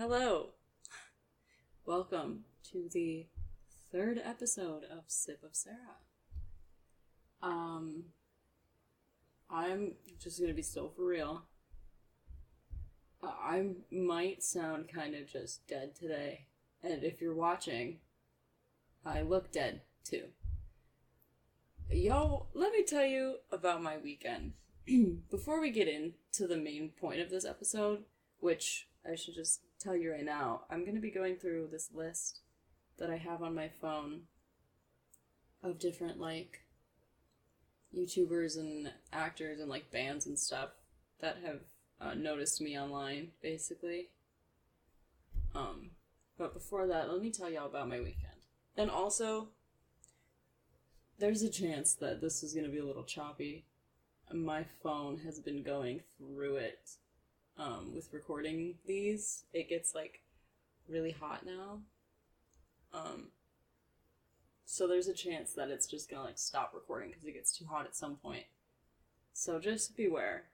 Hello. Welcome to the third episode of Sip of Sarah. Um, I'm just gonna be so for real. I might sound kind of just dead today, and if you're watching, I look dead too. Yo, let me tell you about my weekend. Before we get into the main point of this episode, which I should just tell you right now, I'm going to be going through this list that I have on my phone of different, like, YouTubers and actors and, like, bands and stuff that have uh, noticed me online, basically. Um, but before that, let me tell y'all about my weekend. And also, there's a chance that this is going to be a little choppy. My phone has been going through it um, with recording these. It gets like really hot now. Um, so there's a chance that it's just gonna like stop recording because it gets too hot at some point. So just beware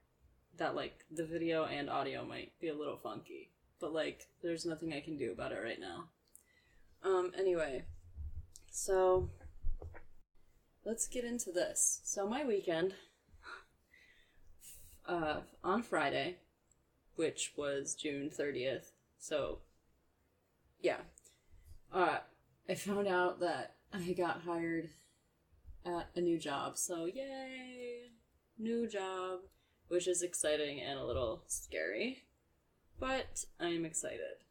that like the video and audio might be a little funky, but like there's nothing I can do about it right now. Um, anyway, so let's get into this. So my weekend, uh, on Friday, which was June 30th. So, yeah. Uh, I found out that I got hired at a new job. So, yay! New job, which is exciting and a little scary. But I'm excited.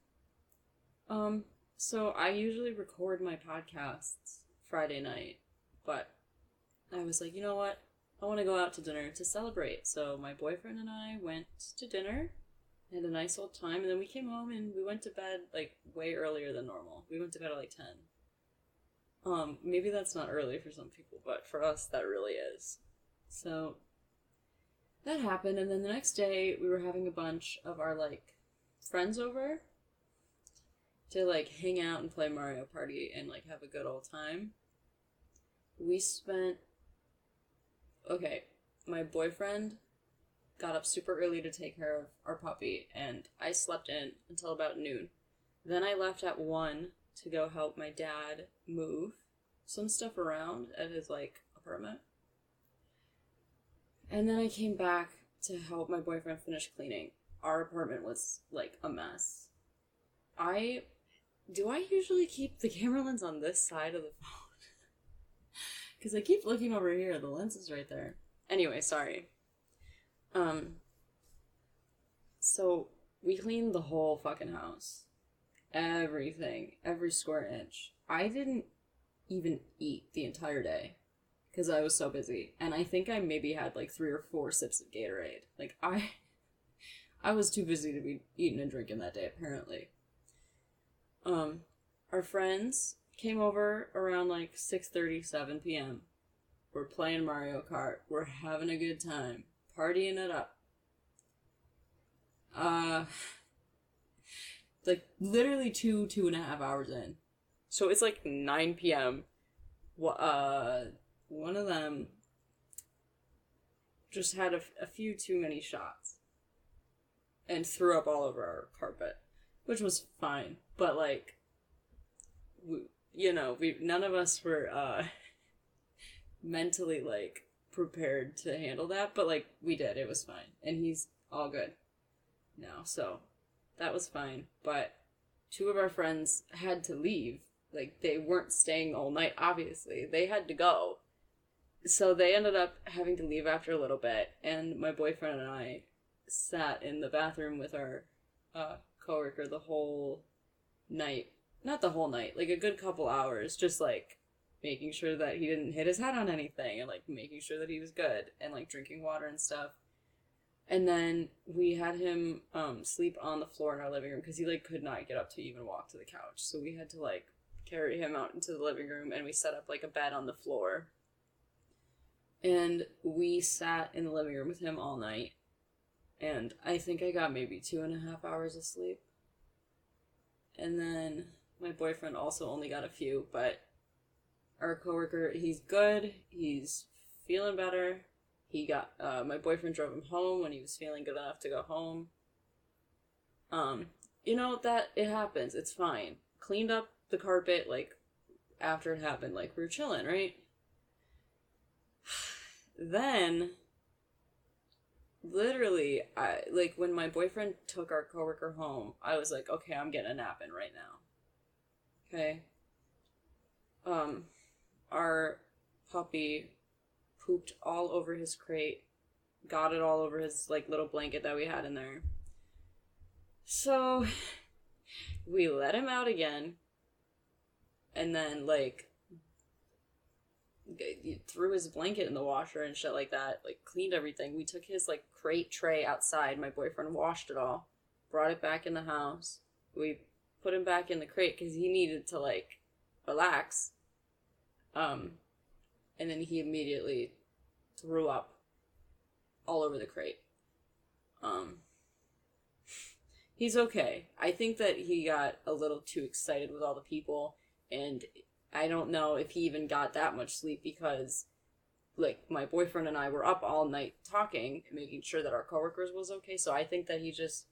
Um, so I usually record my podcasts Friday night, but I was like, you know what? I want to go out to dinner to celebrate. So my boyfriend and I went to dinner had a nice old time, and then we came home and we went to bed like way earlier than normal. We went to bed at like ten. Um, maybe that's not early for some people, but for us that really is. So that happened, and then the next day we were having a bunch of our like friends over to like hang out and play Mario Party and like have a good old time. We spent okay, my boyfriend got up super early to take care of our puppy, and I slept in until about noon. Then I left at 1 to go help my dad move some stuff around at his, like, apartment. And then I came back to help my boyfriend finish cleaning. Our apartment was, like, a mess. I. Do I usually keep the camera lens on this side of the phone? Because I keep looking over here. The lens is right there. Anyway, sorry. Um, so we cleaned the whole fucking house. Everything, every square inch. I didn't even eat the entire day because I was so busy. And I think I maybe had like three or four sips of Gatorade. Like I I was too busy to be eating and drinking that day apparently. Um our friends came over around like 6:30 7 p.m. We're playing Mario Kart. We're having a good time partying it up. Uh, like literally two, two and a half hours in. So it's like 9 p.m. Uh, one of them just had a, a few too many shots and threw up all over our carpet, which was fine. But like, we, you know, we none of us were uh, mentally like prepared to handle that, but like we did. It was fine. And he's all good now. So that was fine. But two of our friends had to leave. Like they weren't staying all night, obviously. They had to go. So they ended up having to leave after a little bit, and my boyfriend and I sat in the bathroom with our uh, coworker the whole night. Not the whole night, like a good couple hours, just like making sure that he didn't hit his head on anything and like making sure that he was good and like drinking water and stuff. And then we had him um, sleep on the floor in our living room because he like could not get up to even walk to the couch. So we had to like carry him out into the living room and we set up like a bed on the floor. And we sat in the living room with him all night. And I think I got maybe two and a half hours of sleep. And then my boyfriend also only got a few, but our coworker, he's good. He's feeling better. He got uh, my boyfriend drove him home when he was feeling good enough to go home. Um, you know that it happens. It's fine. Cleaned up the carpet like after it happened. Like we were chilling, right? then literally I like when my boyfriend took our coworker home, I was like, okay, I'm getting a nap in right now. Okay. Um our puppy pooped all over his crate, got it all over his like little blanket that we had in there. So we let him out again and then like threw his blanket in the washer and shit like that like cleaned everything. We took his like crate tray outside. My boyfriend washed it all brought it back in the house. We put him back in the crate because he needed to like relax um and then he immediately threw up all over the crate um he's okay i think that he got a little too excited with all the people and I don't know if he even got that much sleep because like my boyfriend and I were up all night talking, making sure that our coworkers was okay. So I think that he just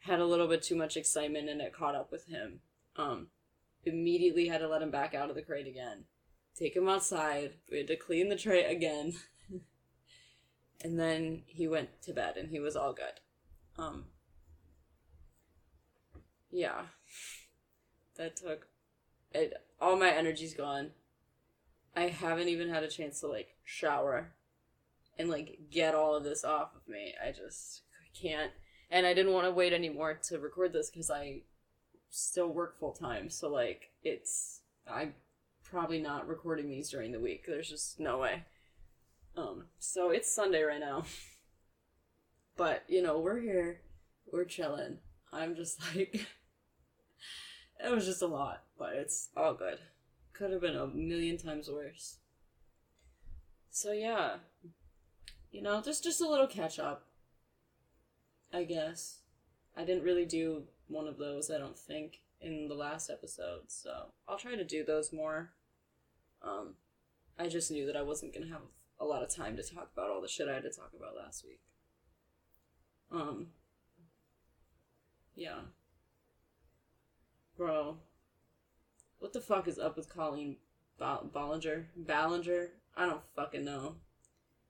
had a little bit too much excitement and it caught up with him. Um, immediately had to let him back out of the crate again, take him outside. We had to clean the tray again, and then he went to bed and he was all good. Um, yeah, that took it, all my energy's gone. I haven't even had a chance to like shower and like get all of this off of me. I just can't. And I didn't want to wait anymore to record this because I still work full time. So like it's I'm probably not recording these during the week. There's just no way. Um so it's Sunday right now. But, you know, we're here. We're chilling. I'm just like it was just a lot, but it's all good. Could have been a million times worse. So yeah, you know, just just a little catch up. I guess I didn't really do one of those. I don't think in the last episode, so I'll try to do those more. Um, I just knew that I wasn't gonna have a lot of time to talk about all the shit I had to talk about last week. Um, yeah. Bro, what the fuck is up with Colleen ba- Ballinger? Ballinger? I don't fucking know.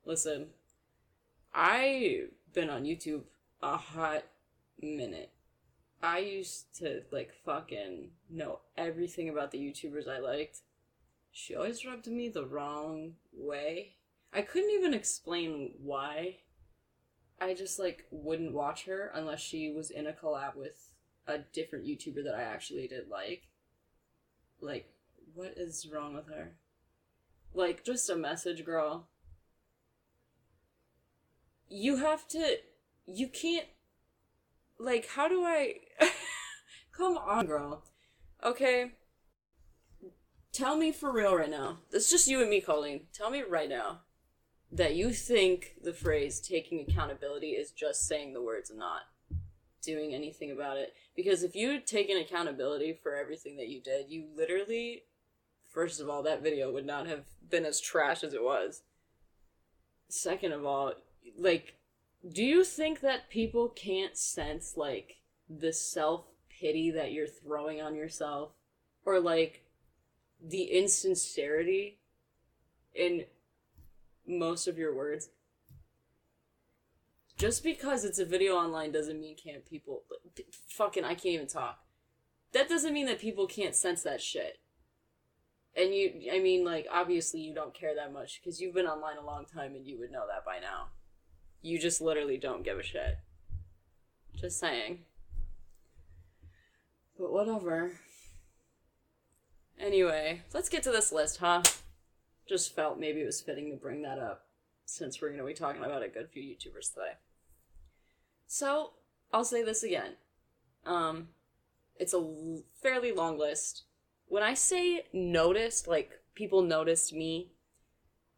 Listen, I've been on YouTube a hot minute. I used to like fucking know everything about the YouTubers I liked. She always rubbed me the wrong way. I couldn't even explain why. I just like wouldn't watch her unless she was in a collab with a different YouTuber that I actually did like. Like, what is wrong with her? Like, just a message, girl. You have to. You can't. Like, how do I. Come on, girl. Okay? Tell me for real right now. It's just you and me, Colleen. Tell me right now that you think the phrase taking accountability is just saying the words and not doing anything about it. Because if you had taken accountability for everything that you did, you literally, first of all, that video would not have been as trash as it was. Second of all, like, do you think that people can't sense, like, the self pity that you're throwing on yourself? Or, like, the insincerity in most of your words? just because it's a video online doesn't mean can't people fucking I can't even talk. That doesn't mean that people can't sense that shit. And you I mean like obviously you don't care that much cuz you've been online a long time and you would know that by now. You just literally don't give a shit. Just saying. But whatever. Anyway, let's get to this list, huh? Just felt maybe it was fitting to bring that up since we're going to be talking about a good few YouTubers today. So, I'll say this again. Um, it's a l- fairly long list. When I say noticed, like people noticed me,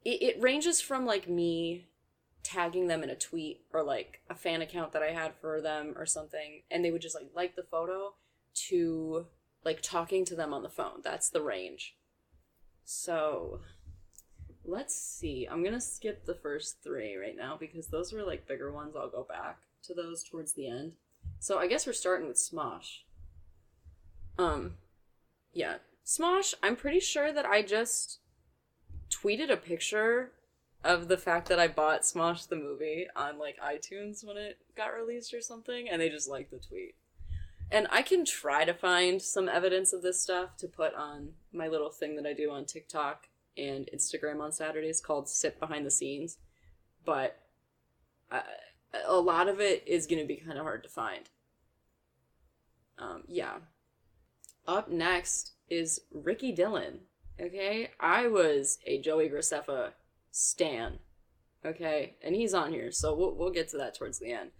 it, it ranges from like me tagging them in a tweet or like a fan account that I had for them or something, and they would just like like the photo to like talking to them on the phone. That's the range. So, let's see. I'm gonna skip the first three right now because those were like bigger ones. I'll go back to those towards the end. So I guess we're starting with Smosh. Um, yeah. Smosh, I'm pretty sure that I just tweeted a picture of the fact that I bought Smosh the movie on like iTunes when it got released or something, and they just liked the tweet. And I can try to find some evidence of this stuff to put on my little thing that I do on TikTok and Instagram on Saturdays called Sip Behind the Scenes. But uh, a lot of it is going to be kind of hard to find. Um, yeah. Up next is Ricky Dillon. Okay, I was a Joey Graceffa stan. Okay, and he's on here, so we'll we'll get to that towards the end.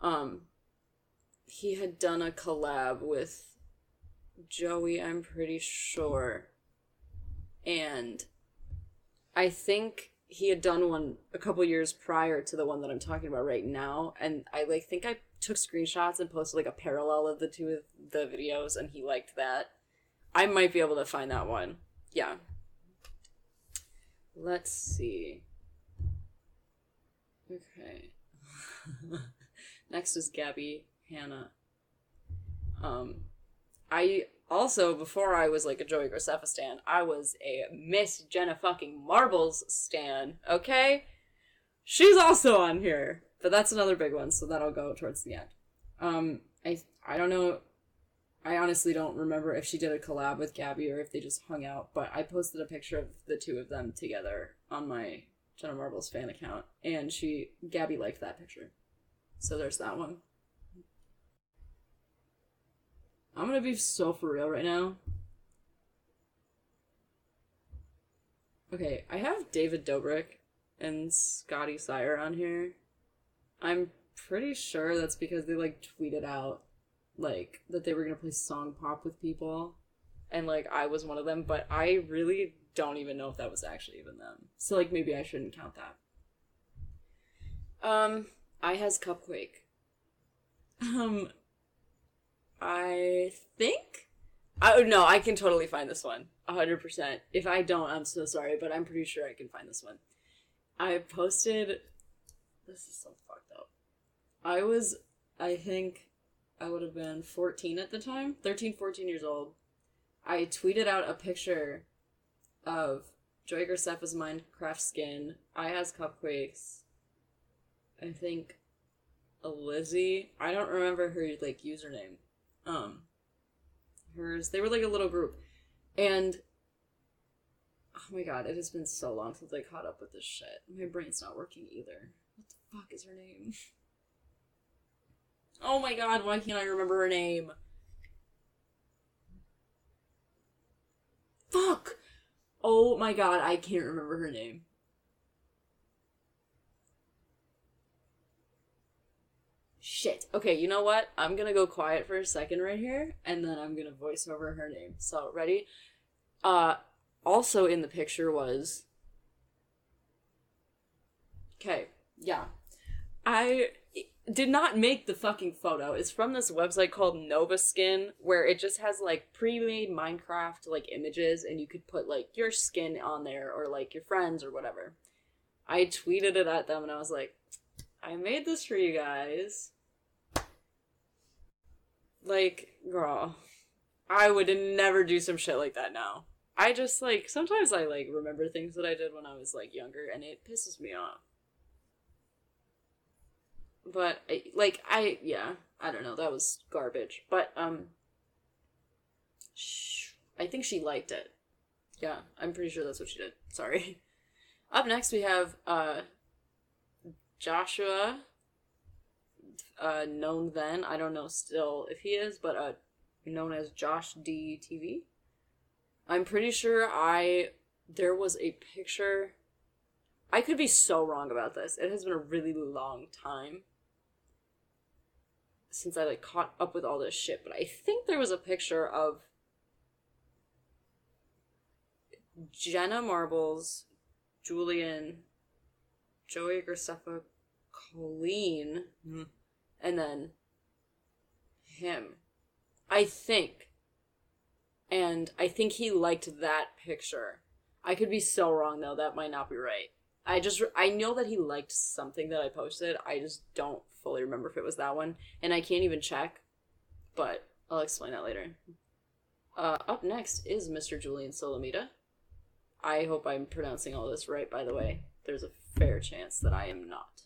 Um, he had done a collab with Joey, I'm pretty sure, and I think he had done one a couple years prior to the one that I'm talking about right now, and I like think I took screenshots and posted like a parallel of the two of the videos, and he liked that. I might be able to find that one. Yeah. Let's see. Okay. Next is Gabby Hanna. Um, I also before I was like a Joey Graceffa stan, I was a Miss Jenna fucking Marbles stan. Okay, she's also on here, but that's another big one, so that'll go towards the end. Um, I I don't know. I honestly don't remember if she did a collab with Gabby or if they just hung out, but I posted a picture of the two of them together on my Jenna Marbles fan account, and she Gabby liked that picture, so there's that one. I'm gonna be so for real right now. Okay, I have David Dobrik and Scotty Sire on here. I'm pretty sure that's because they like tweeted out like that they were gonna play song pop with people and like I was one of them, but I really don't even know if that was actually even them. So like maybe I shouldn't count that. Um iHasCupquake. Um I think. Oh no, I can totally find this one. hundred percent. If I don't, I'm so sorry, but I'm pretty sure I can find this one. I posted. This is so fucked up. I was, I think, I would have been 14 at the time, 13, 14 years old. I tweeted out a picture of Joey Graceffa's Minecraft skin. iHasCupquake's. I think a Lizzie. I don't remember her like username um hers. They were like a little group. And oh my god it has been so long since i caught up with this shit. My brain's not working either. What the fuck is her name? Oh my god why can't i remember her name? Fuck! Oh my god i can't remember her name Shit. Okay, you know what? I'm gonna go quiet for a second right here, and then I'm gonna voice over her name. So, ready? Uh, also in the picture was. Okay, yeah. I did not make the fucking photo. It's from this website called Nova Skin, where it just has like pre-made Minecraft like images, and you could put like your skin on there or like your friends or whatever. I tweeted it at them, and I was like, "I made this for you guys. Like, girl, I would never do some shit like that now. I just like sometimes I like remember things that I did when I was like younger and it pisses me off. But like I yeah, I don't know, that was garbage. But um sh- I think she liked it. Yeah, I'm pretty sure that's what she did. Sorry. Up next we have uh Joshua uh, known then. I don't know still if he is, but uh, known as Josh D TV. I'm pretty sure I there was a picture. I could be so wrong about this. It has been a really long time since I like caught up with all this shit, but I think there was a picture of Jenna Marbles, Julian, Joey Graceffa, Colleen. Mm-hmm and then him. I think. And I think he liked that picture. I could be so wrong though, that might not be right. I just I know that he liked something that I posted. I just don't fully remember if it was that one, and I can't even check. But I'll explain that later. Uh, up next is Mr. Julian Solomita. I hope I'm pronouncing all this right, by the way. There's a fair chance that I am not.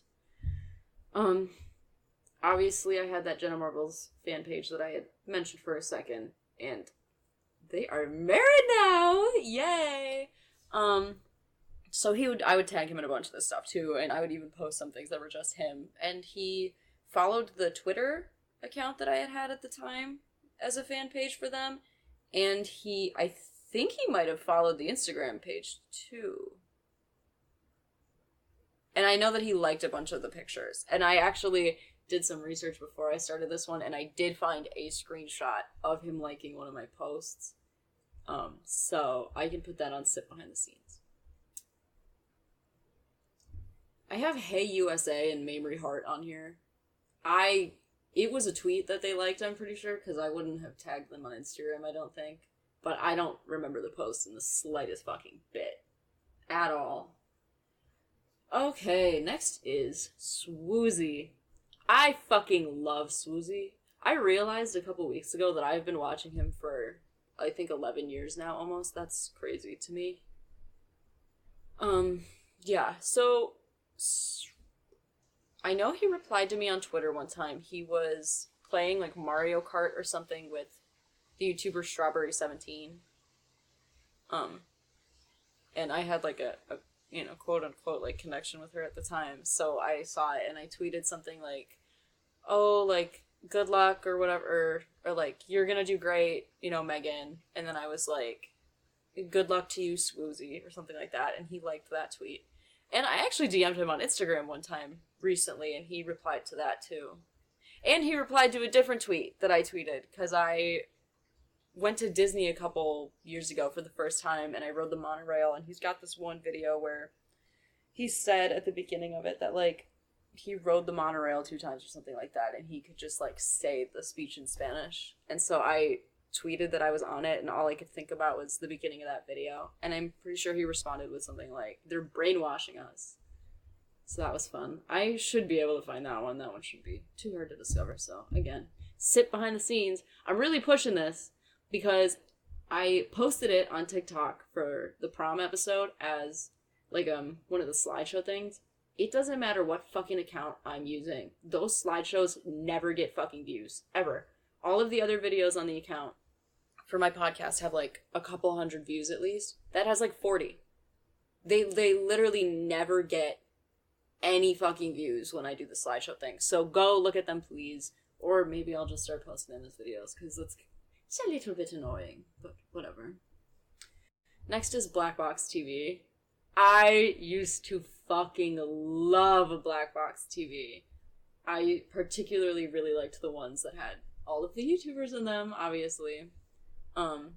Um, obviously, I had that Jenna Marbles fan page that I had mentioned for a second, and they are married now! Yay! Um, so he would, I would tag him in a bunch of this stuff too, and I would even post some things that were just him. And he followed the Twitter account that I had had at the time as a fan page for them, and he, I think he might have followed the Instagram page too. And I know that he liked a bunch of the pictures. And I actually did some research before I started this one, and I did find a screenshot of him liking one of my posts. Um, so I can put that on Sip Behind the Scenes. I have Hey USA and Mamrie Hart on here. I it was a tweet that they liked, I'm pretty sure, because I wouldn't have tagged them on Instagram, I don't think. But I don't remember the post in the slightest fucking bit. At all. Okay, next is Swoozie. I fucking love Swoozie. I realized a couple weeks ago that I've been watching him for I think 11 years now almost. That's crazy to me. Um yeah, so I know he replied to me on Twitter one time. He was playing like Mario Kart or something with the YouTuber Strawburry17. Um and I had like a, a you know, quote unquote like connection with her at the time. So I saw it and I tweeted something like, "Oh, like good luck or whatever or, like you're to do great, you know, Megan." And then I was like, "Good luck to you, Swoozie" or something like that, and he liked that tweet. And I actually DM'd him on Instagram one time recently and he replied to that too. And he replied to a different tweet that I tweeted cuz I went to Disney a couple years ago for the first time and I rode the monorail and he's got this one video where he said at the beginning of it that like he rode the monorail two times or something like that and he could just like say the speech in Spanish. And so I tweeted that I was on it and all I could think about was the beginning of that video. And I'm pretty sure he responded with something like they're brainwashing us. So that was fun. I should be able to find that one. That one should be too hard to discover. So again, sip behind the scenes. I'm really pushing this because I posted it on TikTok for the prom episode as like um one of the slideshow things. It doesn't matter what fucking account I'm using. Those slideshows never get fucking views ever. All of the other videos on the account for my podcast have like a couple hundred views at least. That has like 40. They they literally never get any fucking views when I do the slideshow thing. So go look at them please or maybe I'll just start posting them as videos cuz it's it's a little bit annoying, but whatever. Next is Black Box TV. I used to fucking love a Black Box TV. I particularly really liked the ones that had all of the YouTubers in them, obviously. Um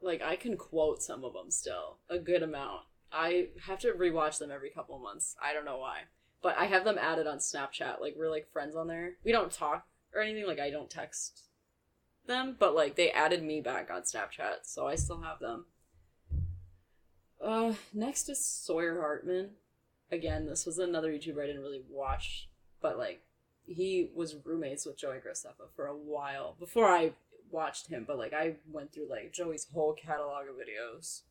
like I can quote some of them still, a good amount. I have to rewatch them every couple months. I don't know why. But I have them added on Snapchat. Like we're like friends on there. We don't talk or anything, like I don't text them, but like they added me back on Snapchat, so I still have them. Uh, next is Sawyer Hartman. Again, this was another YouTuber I didn't really watch, but like he was roommates with Joey Graceffa for a while before I watched him. But like I went through like Joey's whole catalog of videos,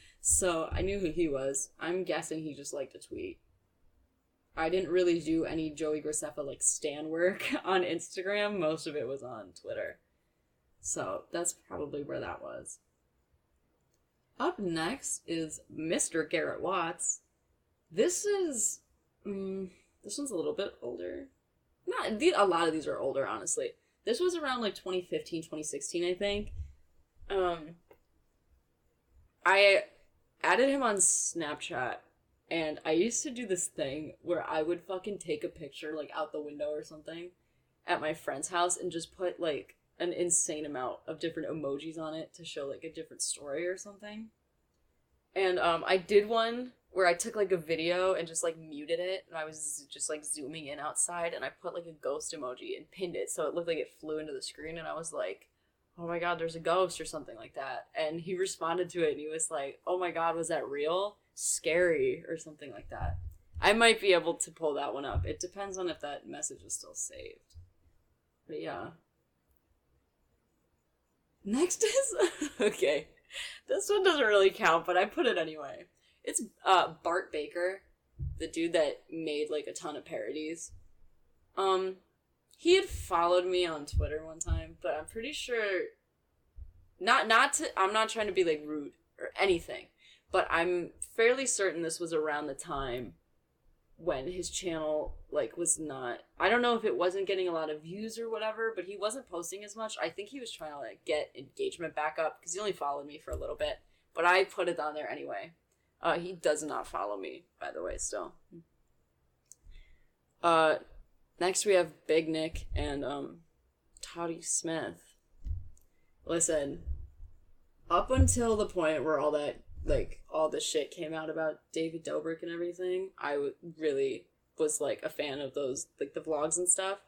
so I knew who he was. I'm guessing he just liked to tweet. I didn't really do any Joey Graceffa like stan work on Instagram. Most of it was on Twitter. So that's probably where that was. Up next is Mr. Garrett Watts. This is um, this one's a little bit older. Not a lot of these are older, honestly. This was around like 2015, 2016, I think. Um, I added him on Snapchat and I used to do this thing where I would fucking take a picture like out the window or something at my friend's house and just put like an insane amount of different emojis on it to show like a different story or something. And um I did one where I took like a video and just like muted it. And I was just like zooming in outside and I put like a ghost emoji and pinned it so it looked like it flew into the screen. And I was like oh my god there's a ghost or something like that. And he responded to it and he was like oh my god was that real scary or something like that. I might be able to pull that one up. It depends on if that message is still saved. But yeah. Next is okay. This one doesn't really count, but I put it anyway. It's uh Bart Baker, the dude that made like a ton of parodies. Um he had followed me on Twitter one time, but I'm pretty sure not not to I'm not trying to be like rude or anything, but I'm fairly certain this was around the time when his channel like was not I don't know if it wasn't getting a lot of views or whatever, but he wasn't posting as much. I think he was trying to like get engagement back up because he only followed me for a little bit, but I put it on there anyway. Uh, he does not follow me, by the way. Still. Uh, next we have Big Nick and um, Toddy Smith. Listen, up until the point where all that like all the shit came out about David Dobrik and everything, I w- really was like a fan of those like the vlogs and stuff.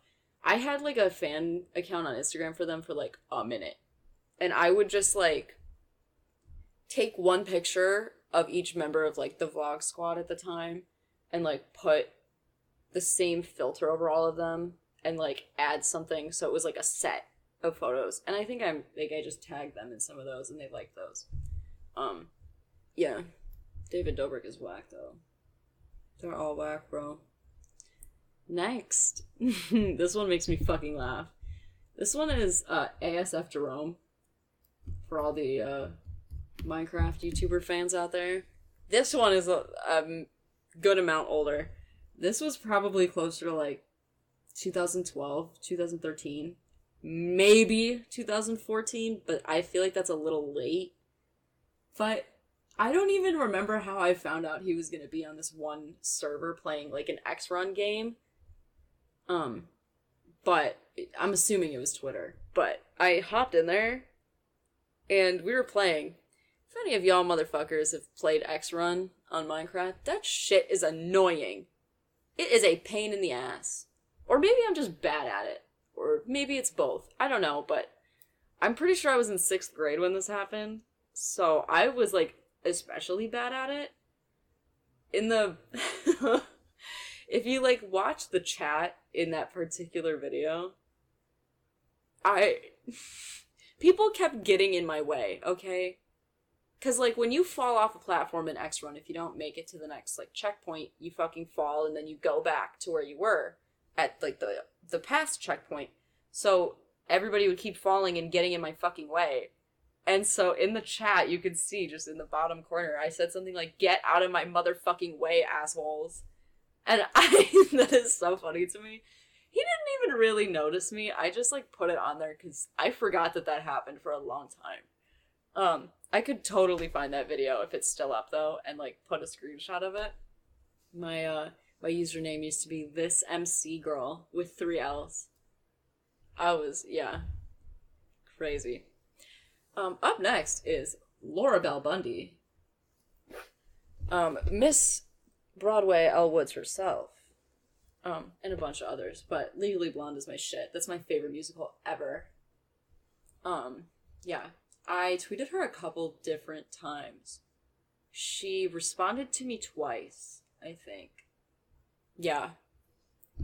I had like a fan account on Instagram for them for like a minute. And I would just like take one picture of each member of like the vlog squad at the time and like put the same filter over all of them and like add something so it was like a set of photos. And I think I'm like I just tagged them in some of those and they liked those. Um yeah. David Dobrik is whack though. They're all whack, bro. Next. this one makes me fucking laugh. This one is uh, ASF Jerome. For all the uh, Minecraft YouTuber fans out there. This one is a um, good amount older. This was probably closer to like 2012, 2013, maybe 2014, but I feel like that's a little late. But I don't even remember how I found out he was going to be on this one server playing like an X Run game. Um, but I'm assuming it was Twitter. But I hopped in there and we were playing. If any of y'all motherfuckers have played X Run on Minecraft, that shit is annoying. It is a pain in the ass. Or maybe I'm just bad at it. Or maybe it's both. I don't know, but I'm pretty sure I was in sixth grade when this happened. So I was like especially bad at it. In the if you like watch the chat in that particular video, I people kept getting in my way, okay? Cuz like when you fall off a platform in X Run if you don't make it to the next like checkpoint, you fucking fall and then you go back to where you were at like the the past checkpoint. So everybody would keep falling and getting in my fucking way. And so in the chat, you can see just in the bottom corner, I said something like, "Get out of my motherfucking way, assholes." And I that is so funny to me. He didn't even really notice me. I just like put it on there cuz I forgot that that happened for a long time. Um, I could totally find that video if it's still up though and like put a screenshot of it. My uh my username used to be this MC girl with 3 L's. I was yeah. Crazy. Um, up next is Laura Bell Bundy. Um, Miss Broadway Elle Woods herself. Um, and a bunch of others, but Legally Blonde is my shit. That's my favorite musical ever. Um, yeah. I tweeted her a couple different times. She responded to me twice, I think. Yeah.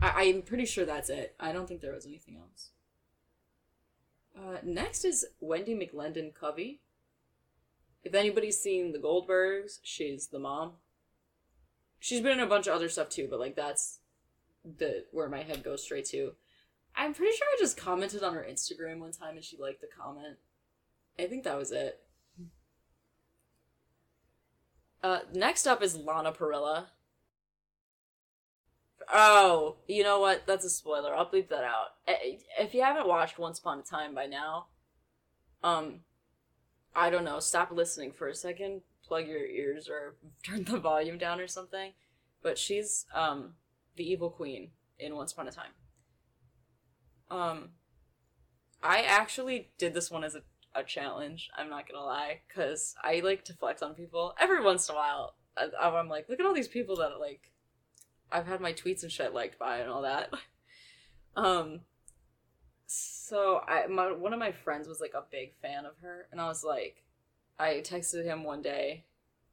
I- I'm pretty sure that's it. I don't think there was anything else. Uh, next is Wendi McLendon-Covey. If anybody's seen The Goldbergs, she's the mom. She's been in a bunch of other stuff too, but like that's the where my head goes straight to. I'm pretty sure I just commented on her Instagram one time and she liked the comment. I think that was it. Uh, next up is Lana Parrilla. Oh, you know what? That's a spoiler. I'll bleep that out. If you haven't watched Once Upon a Time by now, um, I don't know. Stop listening for a second. Plug your ears or turn the volume down or something. But she's um the evil queen in Once Upon a Time. Um, I actually did this one as a, a challenge. I'm not gonna lie, cause I like to flex on people every once in a while. I, I'm like, look at all these people that like I've had my tweets and shit liked by and all that. um so I my one of my friends was like a big fan of her and I was like I texted him one day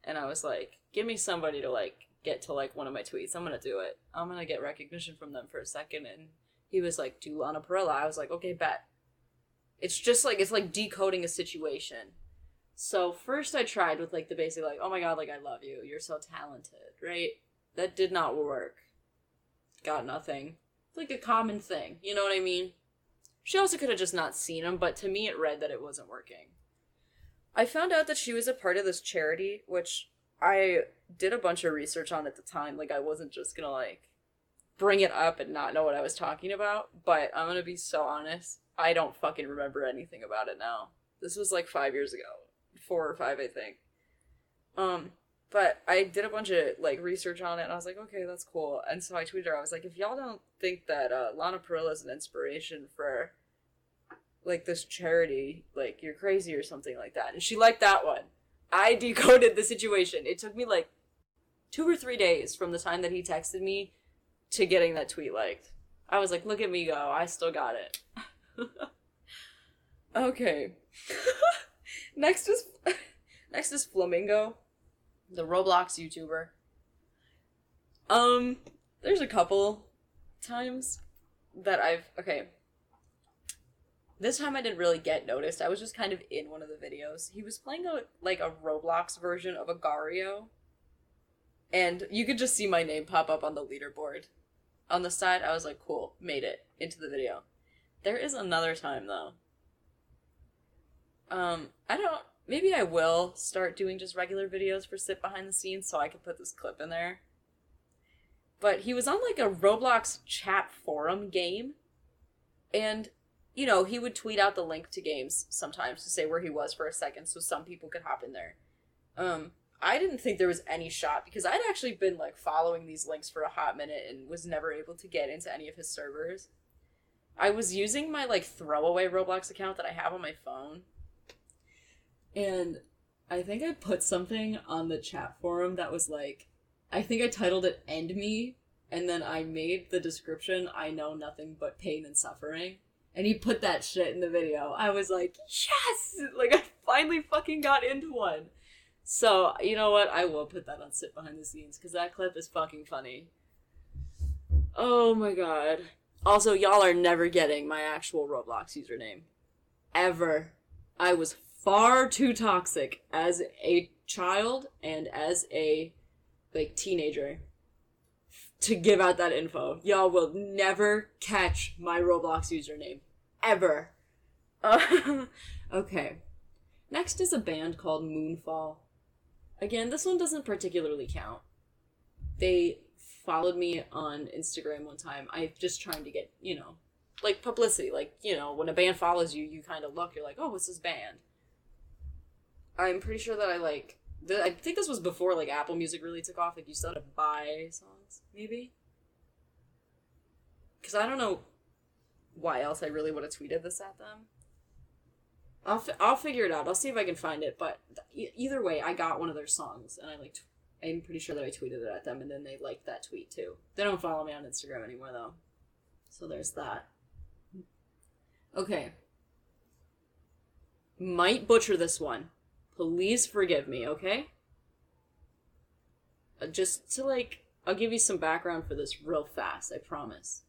and I was like, give me somebody to like get to like one of my tweets. I'm gonna do it. I'm gonna get recognition from them for a second and he was like, do Lana Parrilla. I was like, okay, bet. It's just like it's like decoding a situation. So first I tried with like the basic like, oh my god, like I love you, you're so talented, right? That did not work. Got nothing. It's like a common thing, you know what I mean? She also could have just not seen him, but to me it read that it wasn't working. I found out that she was a part of this charity, which I did a bunch of research on at the time. Like I wasn't just gonna like bring it up and not know what I was talking about, but I'm gonna be so honest. I don't fucking remember anything about it now. This was like five years ago. Four or five, I think. Um, but I did a bunch of like research on it and I was like, okay, that's cool. And so I tweeted her, I was like, if y'all don't think that uh, Lana Parrilla is an inspiration for like this charity, like you're crazy or something like that. And she liked that one. I decoded the situation. It took me like two or three days from the time that he texted me to getting that tweet liked. I was like, look at me go. I still got it. okay. next is next is Flamingo, the Roblox YouTuber. Um, there's a couple times that I've okay. This time I didn't really get noticed. I was just kind of in one of the videos. He was playing a like a Roblox version of Agar.io. And you could just see my name pop up on the leaderboard. On the side, I was like, cool, made it into the video. There is another time though. Um, I don't maybe I will start doing just regular videos for sip behind the scenes so I can put this clip in there. But he was on like a Roblox chat forum game and you know, he would tweet out the link to games sometimes to say where he was for a second so some people could hop in there. Um, I didn't think there was any shot because I'd actually been like following these links for a hot minute and was never able to get into any of his servers. I was using my like throwaway Roblox account that I have on my phone. And I think I put something on the chat forum that was like I think I titled it End Me and then I made the description I know nothing but pain and suffering and he put that shit in the video. I was like, yes! Like, I finally fucking got into one. So, you know what? I will put that on Sip Behind the Scenes, because that clip is fucking funny. Oh my god. Also, y'all are never getting my actual Roblox username. Ever. I was far too toxic as a child and as a, like, teenager to give out that info. Y'all will never catch my Roblox username ever. Uh, okay. Next is a band called Moonfall. Again, this one doesn't particularly count. They followed me on Instagram one time. I'm just trying to get, you know, like publicity. Like, you know, when a band follows you, you kind of look, you're like, oh, what's this band? I'm pretty sure that I like. The, I think this was before like Apple Music really took off. Like you still had to buy songs, maybe. Because I don't know why else I really would have tweeted this at them. I'll fi- I'll figure it out. I'll see if I can find it. But th- either way, I got one of their songs, and I like. T- I'm pretty sure that I tweeted it at them, and then they liked that tweet too. They don't follow me on Instagram anymore though, so there's that. Okay. Might butcher this one. Please forgive me, okay? Uh, just to like, I'll give you some background for this real fast. I promise.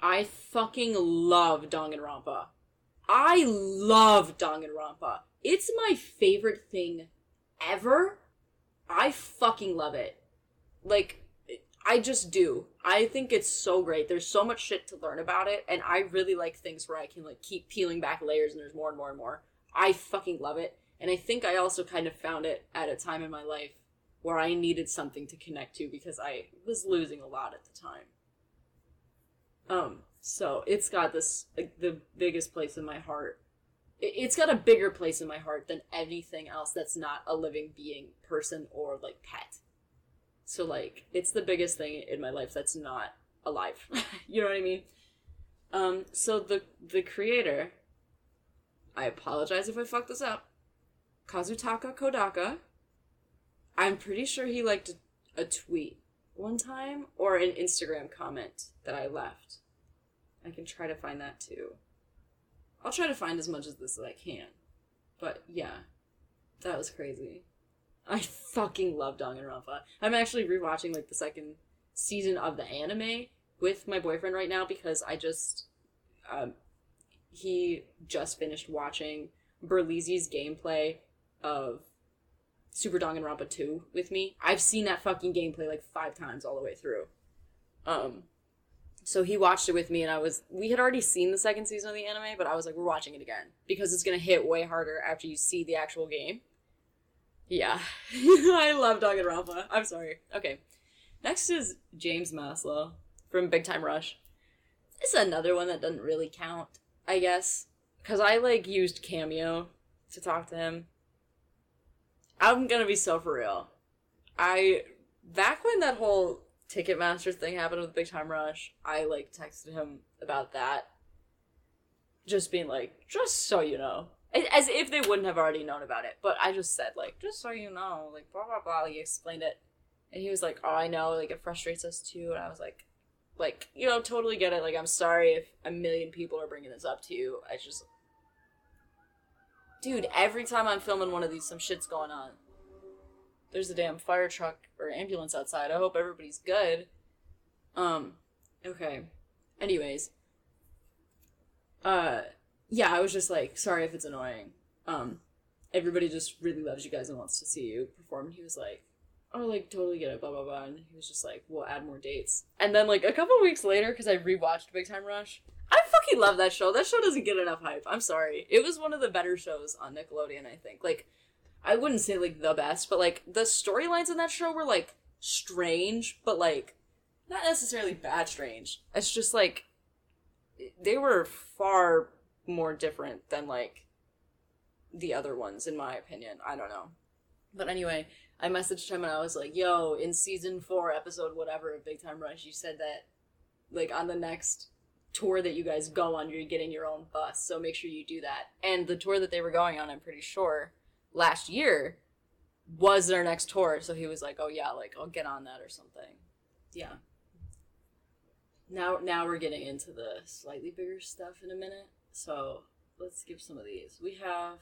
I fucking love Danganronpa. I love Danganronpa. It's my favorite thing ever. I fucking love it. Like, I just do. I think it's so great. There's so much shit to learn about it, and I really like things where I can like keep peeling back layers and there's more and more and more. I fucking love it. And I think I also kind of found it at a time in my life where I needed something to connect to because I was losing a lot at the time. Um, so it's got this like, the biggest place in my heart. It's got a bigger place in my heart than anything else that's not a living being, person, or like pet. So like it's the biggest thing in my life that's not alive. you know what I mean? Um, so the the creator, I apologize if I fuck this up. Kazutaka Kodaka. I'm pretty sure he liked a, tweet one time or an Instagram comment that I left. I can try to find that too. I'll try to find as much of this as I can. But yeah, that was crazy. I fucking love Danganronpa. I'm actually rewatching like the second season of the anime with my boyfriend right now because I just um he just finished watching Berleezy's gameplay of Super Danganronpa 2 with me. I've seen that fucking gameplay like five times all the way through. Um, so he watched it with me, and I was we had already seen the second season of the anime, but I was like, we're watching it again because it's gonna hit way harder after you see the actual game. Yeah, I love Danganronpa. I'm sorry. Okay, next is James Maslow from Big Time Rush. This is another one that doesn't really count, I guess, because I like used Cameo to talk to him. I'm gonna be so for real. I back when that whole Ticketmaster thing happened with Big Time Rush, I like texted him about that. Just being like, just so you know. As if they wouldn't have already known about it. But I just said, like, just so you know, like, blah, blah, blah. He explained it. And he was like, oh, I know, like, it frustrates us too. And I was like, like, you know, totally get it. Like, I'm sorry if a million people are bringing this up to you. I just. Dude, every time I'm filming one of these, some shit's going on. There's a damn fire truck or ambulance outside. I hope everybody's good. Um, okay. Anyways. Uh, yeah, I was just like, sorry if it's annoying. Um, everybody just really loves you guys and wants to see you perform. And he was like, oh, like, totally get it, blah, blah, blah. And he was just like, we'll add more dates. And then, like, a couple weeks later, because I rewatched Big Time Rush, fucking love that show. That show doesn't get enough hype. I'm sorry. It was one of the better shows on Nickelodeon, I think. Like, I wouldn't say like the best, but like the storylines in that show were like strange, but like not necessarily bad strange. It's just like they were far more different than like the other ones in my opinion. I don't know. But anyway, I messaged him and I was like, "Yo, in season 4 episode whatever of Big Time Rush, you said that like on the next tour that you guys go on, you're getting your own bus, so make sure you do that." And the tour that they were going on, I'm pretty sure last year was their next tour. So he was like, "Oh yeah, like I'll get on that or something." Yeah. Now now we're getting into the slightly bigger stuff in a minute. So let's skip some of these. We have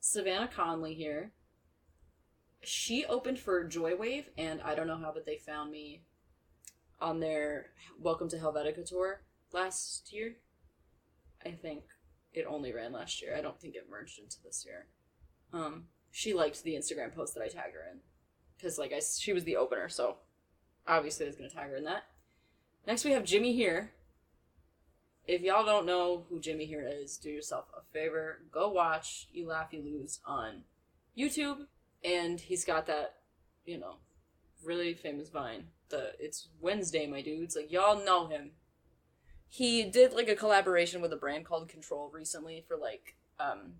Savannah Conley here. She opened for Joywave, and I don't know how, but they found me on their Welcome to Helvetica tour last year. I think it only ran last year. I don't think it merged into this year. Um, she liked the Instagram post that I tagged her in because like I she was the opener, so obviously I was gonna tag her in that. Next we have Jimmy here. If y'all don't know who Jimmy here is, do yourself a favor, go watch You Laugh You Lose on YouTube, and he's got that, you know, really famous Vine. The it's Wednesday, my dudes. Like y'all know him. He did like a collaboration with a brand called Control recently for like um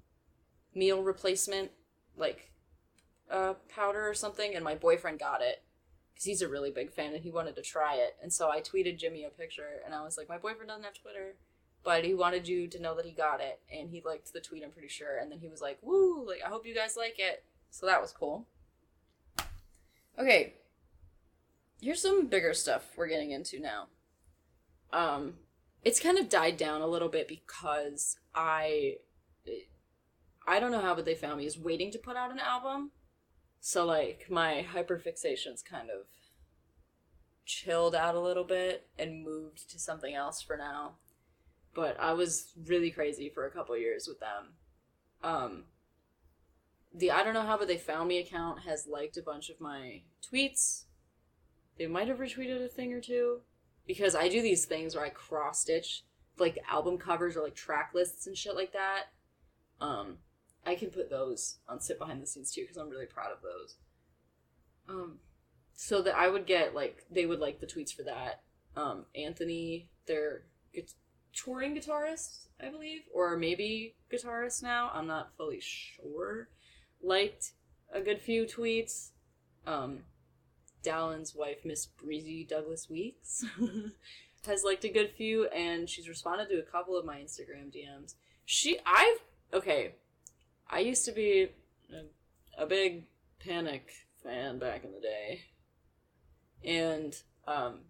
meal replacement like uh, powder or something, and my boyfriend got it because he's a really big fan and he wanted to try it. And so I tweeted Jimmy a picture, and I was like, my boyfriend doesn't have Twitter, but he wanted you to know that he got it, and he liked the tweet, I'm pretty sure. And then he was like, woo, like I hope you guys like it. So that was cool. Okay, here's some bigger stuff we're getting into now. Um, it's kind of died down a little bit because I I don't know how, but they found me is waiting to put out an album. So like my hyperfixation's kind of chilled out a little bit and moved to something else for now. But I was really crazy for a couple years with them. Um the I don't know how but they found me account has liked a bunch of my tweets. They might have retweeted a thing or two because I do these things where I cross stitch like album covers or like track lists and shit like that. Um I can put those on sip behind the scenes too because I'm really proud of those. Um, so that I would get like they would like the tweets for that. Um, Anthony, their gu- touring guitarist, I believe, or maybe guitarist now. I'm not fully sure. Liked a good few tweets. Um, Dallin's wife, Miss Breezy Douglas Weeks, has liked a good few, and she's responded to a couple of my Instagram DMs. She, I've okay. I used to be a, a big Panic fan back in the day, and um,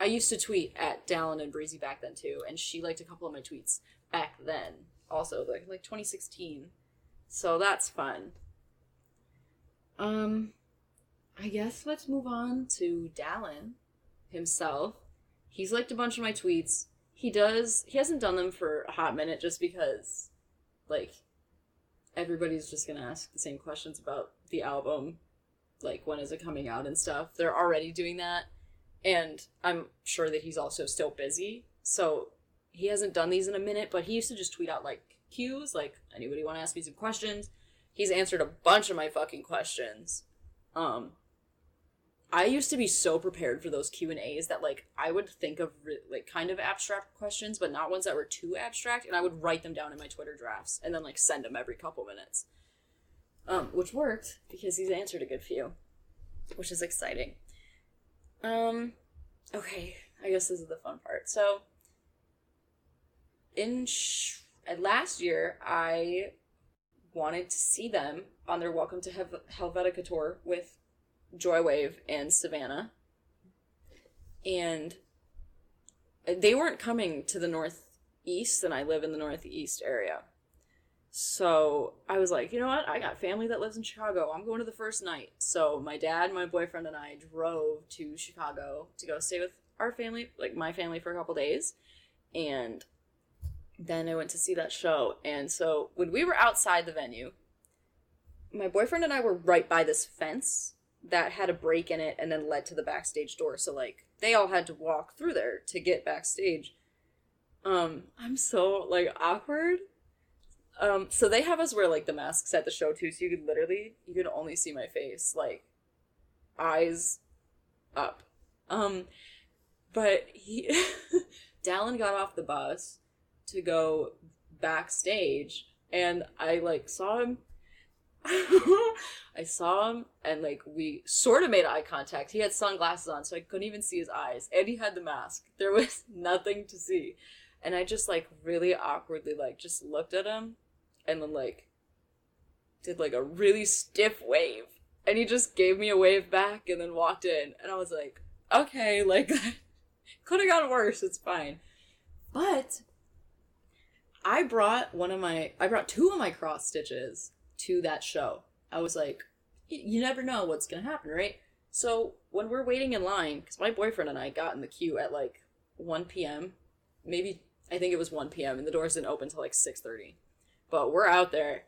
I used to tweet at Dallin and Breezy back then too, and she liked a couple of my tweets back then, also like like 2016. So that's fun. Um, I guess let's move on to Dallin himself. He's liked a bunch of my tweets. he does. He hasn't done them for a hot minute just because, like, everybody's just gonna ask the same questions about the album, like when is it coming out and stuff. They're already doing that, and I'm sure that he's also still busy. So he hasn't done these in a minute, but he used to just tweet out like cues, like anybody want to ask me some questions. He's answered a bunch of my fucking questions. Um, I used to be so prepared for those Q and A's that like I would think of re- like kind of abstract questions, but not ones that were too abstract, and I would write them down in my Twitter drafts and then like send them every couple minutes. Um, which worked because he's answered a good few, which is exciting. Um, okay, I guess this is the fun part. So, in sh- last year, I wanted to see them on their Welcome to Hel- Helvetica tour with Joywave and Savannah. And they weren't coming to the Northeast, and I live in the Northeast area. So I was like, you know what? I got family that lives in Chicago. I'm going to the first night. So my dad, my boyfriend, and I drove to Chicago to go stay with our family, like my family, for a couple days. And then I went to see that show. And so when we were outside the venue, my boyfriend and I were right by this fence that had a break in it and then led to the backstage door. So like they all had to walk through there to get backstage. Um, I'm so like awkward. Um, so they have us wear like the masks at the show too, so you could literally you could only see my face, like eyes up. Um, but he Dallin got off the bus to go backstage, and I like saw him I saw him and like we sort of made eye contact. He had sunglasses on, so I couldn't even see his eyes, and he had the mask. There was nothing to see, and I just like really awkwardly like just looked at him, and then like did like a really stiff wave, and he just gave me a wave back, and then walked in, and I was like, okay, like could have gone worse. It's fine, but I brought one of my I brought two of my cross stitches to that show. I was like, you never know what's gonna happen, right? So when we're waiting in line, because my boyfriend and I got in the queue at like 1 p.m., maybe I think it was 1 p.m. and the doors didn't open till like 6:30. But we're out there,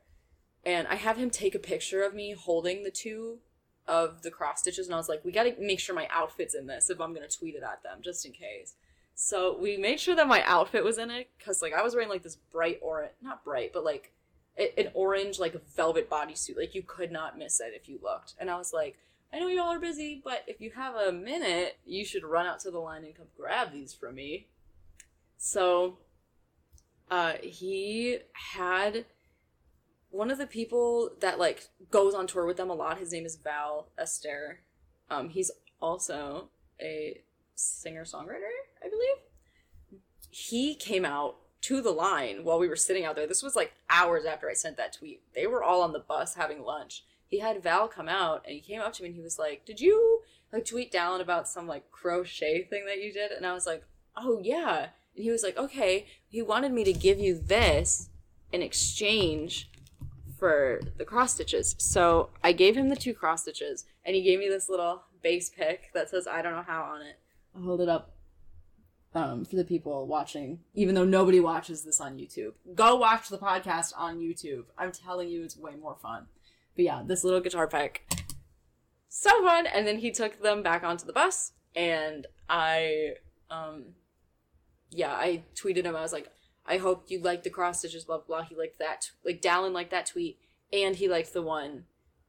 and I have him take a picture of me holding the two of the cross stitches, and I was like, we gotta make sure my outfit's in this if I'm gonna tweet it at them, just in case. So we made sure that my outfit was in it, cause like I was wearing like this bright orange, not bright, but like an orange like a velvet bodysuit. Like you could not miss it if you looked. And I was like, I know y'all are busy, but if you have a minute, you should run out to the line and come grab these from me. So uh he had one of the people that like goes on tour with them a lot. His name is Val Ester. Um he's also a singer-songwriter, I believe. He came out to the line while we were sitting out there. This was like hours after I sent that tweet. They were all on the bus having lunch. He had Val come out and he came up to me and he was like, Did you like tweet down about some like crochet thing that you did? And I was like, Oh yeah. And he was like, Okay. He wanted me to give you this in exchange for the cross stitches. So I gave him the two cross stitches and he gave me this little bass pick that says I don't know how on it. I'll hold it up um, for the people watching, even though nobody watches this on YouTube. Go watch the podcast on YouTube. I'm telling you, it's way more fun. But yeah, this little guitar pick, so fun. And then he took them back onto the bus, and I, um, yeah, I tweeted him. I was like, I hope you liked the cross stitches, blah blah. He liked that, like Dallin liked that tweet, and he liked the one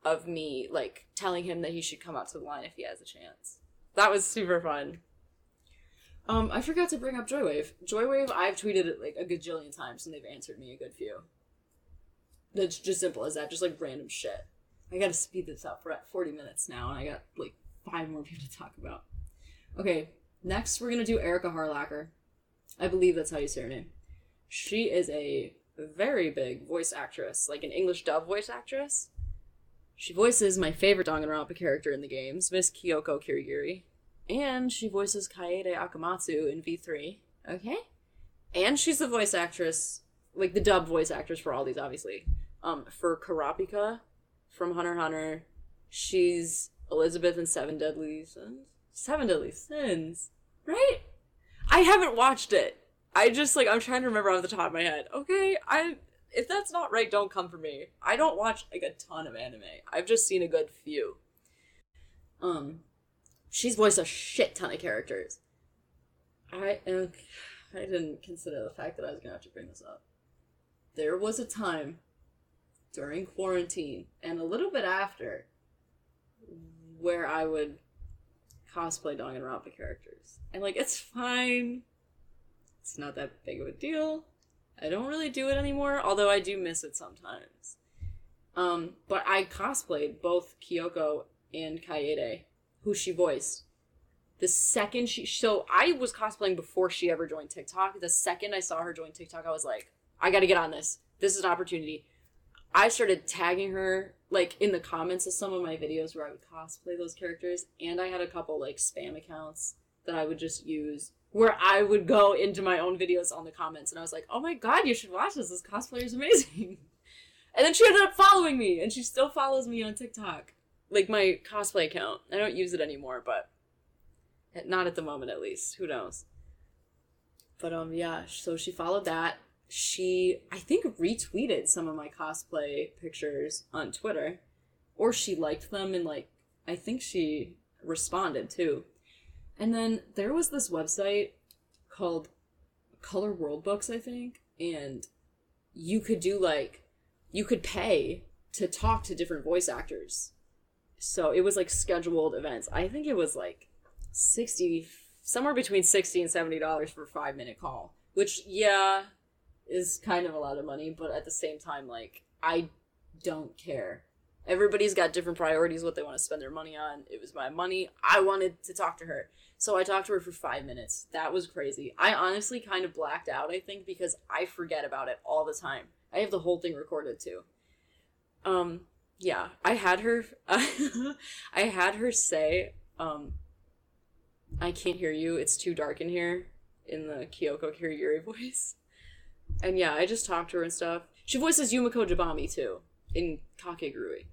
of me like telling him that he should come out to the line if he has a chance. That was super fun. Um, I forgot to bring up Joywave. Joywave, I've tweeted it like a gajillion times, and they've answered me a good few. That's just simple as that, just like random shit. I gotta speed this up. We're at 40 minutes now, and I got like five more people to talk about. Okay, next we're gonna do Erika Harlacher. I believe that's how you say her name. She is a very big voice actress, like an English dub voice actress. She voices my favorite Danganronpa character in the games, Miss Kyoko Kirigiri and she voices Kaede Akamatsu in V3. Okay? And she's the voice actress, like the dub voice actress for all these, obviously. Um, for Kurapika from Hunter Hunter, she's Elizabeth in Seven Deadly Sins. Seven Deadly Sins, right? I haven't watched it. I just like I'm trying to remember off the top of my head. Okay, I if that's not right, don't come for me. I don't watch like a ton of anime. I've just seen a good few. Um, she's voiced a shit ton of characters. I uh, I didn't consider the fact that I was gonna have to bring this up. There was a time during quarantine and a little bit after where I would cosplay Danganronpa characters. And like it's fine. It's not that big of a deal. I don't really do it anymore, although I do miss it sometimes. Um, but I cosplayed both Kyoko and Kaede, who she voiced. The second she so I was cosplaying before she ever joined TikTok. The second I saw her join TikTok, I was like, I got to get on this. This is an opportunity. I started tagging her like in the comments of some of my videos where I would cosplay those characters, and I had a couple like spam accounts that I would just use where I would go into my own videos on the comments, and I was like, "Oh my god, you should watch this! This cosplayer is amazing." And then she ended up following me, and she still follows me on TikTok, like my cosplay account. I don't use it anymore, but not at the moment, at least. Who knows? But um, yeah. So she followed that she I think retweeted some of my cosplay pictures on Twitter or she liked them and like I think she responded too. And then there was this website called Color World Books, I think, and you could do like you could pay to talk to different voice actors. So it was like scheduled events. I think it was like 60 somewhere between 60 and 70 dollars for a 5 minute call, which yeah, is kind of a lot of money, but at the same time, like, I don't care. Everybody's got different priorities, what they want to spend their money on. It was my money. I wanted to talk to her. So I talked to her for five minutes. That was crazy. I honestly kind of blacked out, I think, because I forget about it all the time. I have the whole thing recorded too. Um, yeah, I had her, I had her say, um, I can't hear you. It's too dark in here in the Kyoko Kirigiri voice. And yeah, I just talked to her and stuff. She voices Yumeko Jabami too in Kakegurui.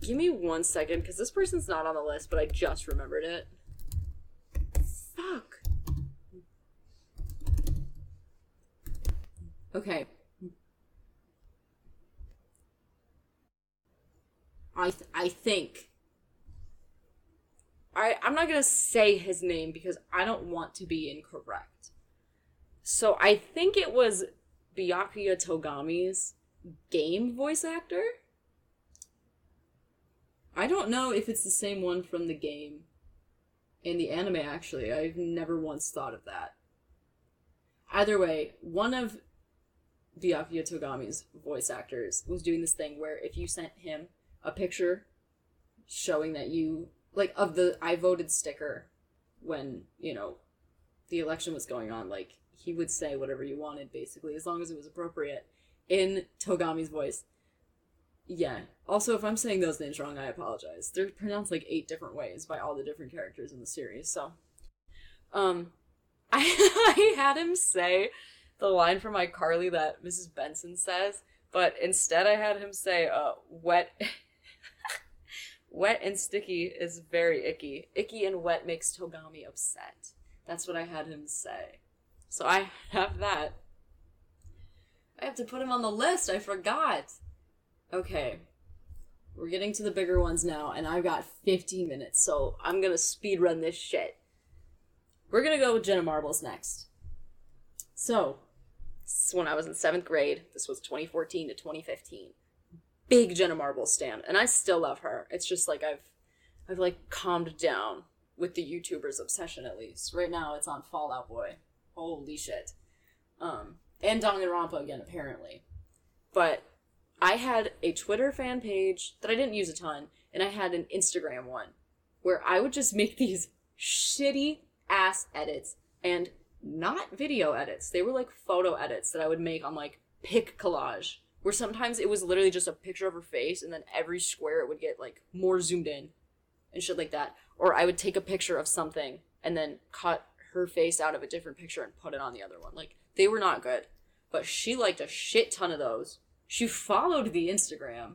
Give me one second, because this person's not on the list, but I just remembered it. Fuck. Okay. I th- I think. I I'm not gonna say his name because I don't want to be incorrect. So I think it was Byakuya Togami's game voice actor. I don't know if it's the same one from the game in the anime actually. I've never once thought of that. Either way, one of Byakuya Togami's voice actors was doing this thing where if you sent him a picture showing that you like of the I voted sticker when, you know, the election was going on, like he would say whatever you wanted, basically, as long as it was appropriate in Togami's voice. Yeah. Also, if I'm saying those names wrong, I apologize. They're pronounced like eight different ways by all the different characters in the series. So, um, I I had him say the line from iCarly that Mrs. Benson says, but instead I had him say, "Uh, wet." Wet and sticky is very icky. Icky and wet makes Togami upset. That's what I had him say. So I have that. I have to put him on the list. I forgot. Okay. We're getting to the bigger ones now, and I've got 15 minutes, so I'm gonna speed run this shit. We're gonna go with Jenna Marbles next. So, this is when I was in seventh grade. This was 2014 to 2015. Big Jenna Marbles stand, and I still love her. It's just like I've, I've like calmed down with the YouTuber's obsession at least. Right now, it's on Fall Out Boy. Holy shit. Um, and Danganronpa again, apparently. But I had a Twitter fan page that I didn't use a ton, and I had an Instagram one where I would just make these shitty ass edits and not video edits. They were like photo edits that I would make on like pic collage, where sometimes it was literally just a picture of her face, and then every square it would get like more zoomed in and shit like that. Or I would take a picture of something and then cut her face out of a different picture and put it on the other one. Like they were not good. But she liked a shit ton of those. She followed the Instagram.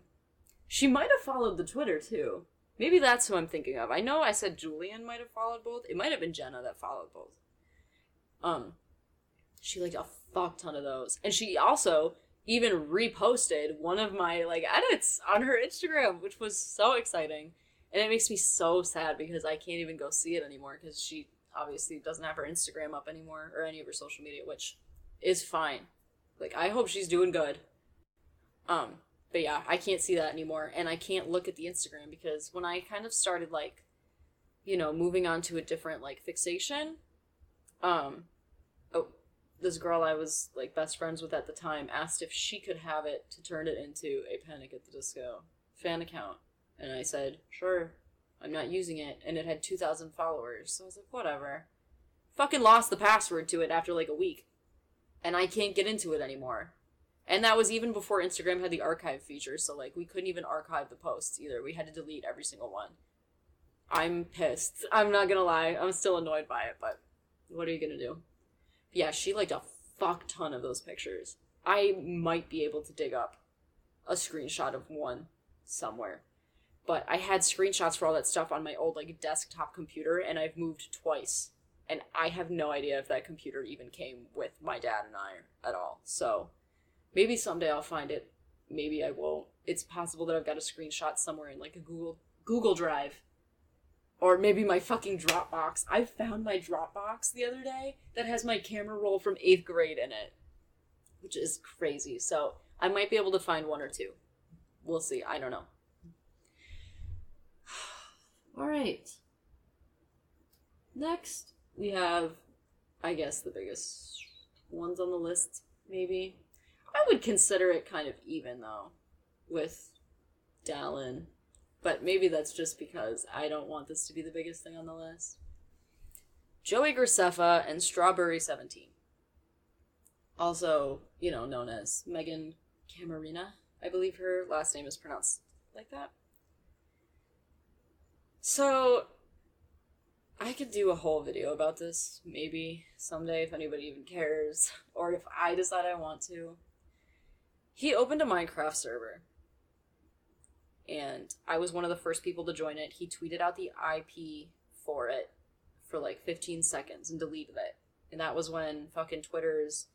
She might have followed the Twitter too. Maybe that's who I'm thinking of. I know I said Julian might have followed both. It might have been Jenna that followed both. Um, she liked a fuck ton of those, and she also even reposted one of my like edits on her Instagram, which was so exciting. And it makes me so sad because I can't even go see it anymore because she obviously doesn't have her Instagram up anymore or any of her social media, which is fine. Like I hope she's doing good. Um, but yeah, I can't see that anymore and I can't look at the Instagram because when I kind of started like you know, moving on to a different like fixation, um this girl I was like best friends with at the time asked if she could have it to turn it into a Panic at the Disco fan account. And I said, sure, I'm not using it. And it had 2,000 followers. So I was like, whatever. Fucking lost the password to it after like a week. And I can't get into it anymore. And that was even before Instagram had the archive feature. So like we couldn't even archive the posts either. We had to delete every single one. I'm pissed. I'm not gonna lie. I'm still annoyed by it, but what are you gonna do? Yeah, she liked a fuck ton of those pictures. I might be able to dig up a screenshot of one somewhere. But I had screenshots for all that stuff on my old like desktop computer and I've moved twice. And I have no idea if that computer even came with my dad and I at all. So maybe someday I'll find it. Maybe I won't. It's possible that I've got a screenshot somewhere in like a Google Google Drive. Or maybe my fucking Dropbox. I found my Dropbox the other day that has my camera roll from 8th grade in it. Which is crazy. So I might be able to find one or two. We'll see. I don't know. All right. Next, we have, I guess, the biggest ones on the list, maybe. I would consider it kind of even, though, with Dallin. But maybe that's just because I don't want this to be the biggest thing on the list. Joey Graceffa and Strawburry 17. Also, you know, known as Megan Camarena. I believe her last name is pronounced like that. So, I could do a whole video about this, maybe someday, if anybody even cares, or if I decide I want to. He opened a Minecraft server, and I was one of the first people to join it. He tweeted out the IP for it for like 15 seconds and deleted it. And that was when fucking Twitter's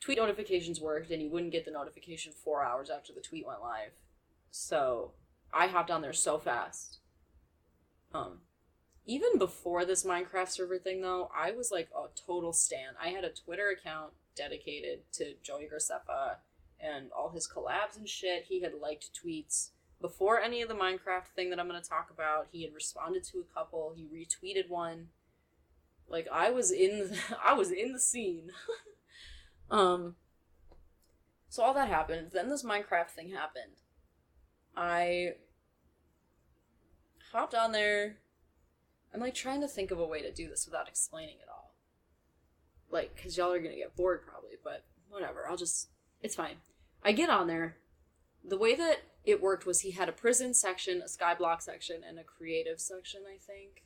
tweet notifications worked, and you wouldn't get the notification four hours after the tweet went live. So I hopped on there so fast um, even before this Minecraft server thing, though, I was like a total stan. I had a Twitter account dedicated to Joey Graceffa and all his collabs and shit. He had liked tweets before any of the Minecraft thing that I'm going to talk about. He had responded to a couple. He retweeted one. Like I was in, I was in the scene. um. So all that happened. Then this Minecraft thing happened. I hopped on there. I'm like trying to think of a way to do this without explaining it all. Like, because y'all are gonna get bored probably, but whatever. I'll just. It's fine. I get on there. The way that it worked was he had a prison section, a skyblock section, and a creative section, I think.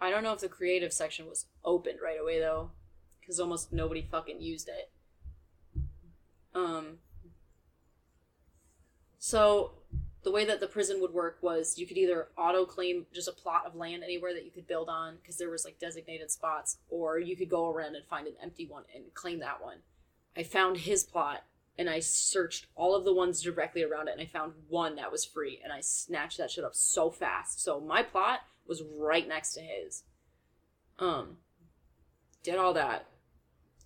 I don't know if the creative section was opened right away though, because almost nobody fucking used it. Um. So the way that the prison would work was you could either auto claim just a plot of land anywhere that you could build on because there was like designated spots or you could go around and find an empty one and claim that one i found his plot and i searched all of the ones directly around it and i found one that was free and i snatched that shit up so fast so my plot was right next to his um did all that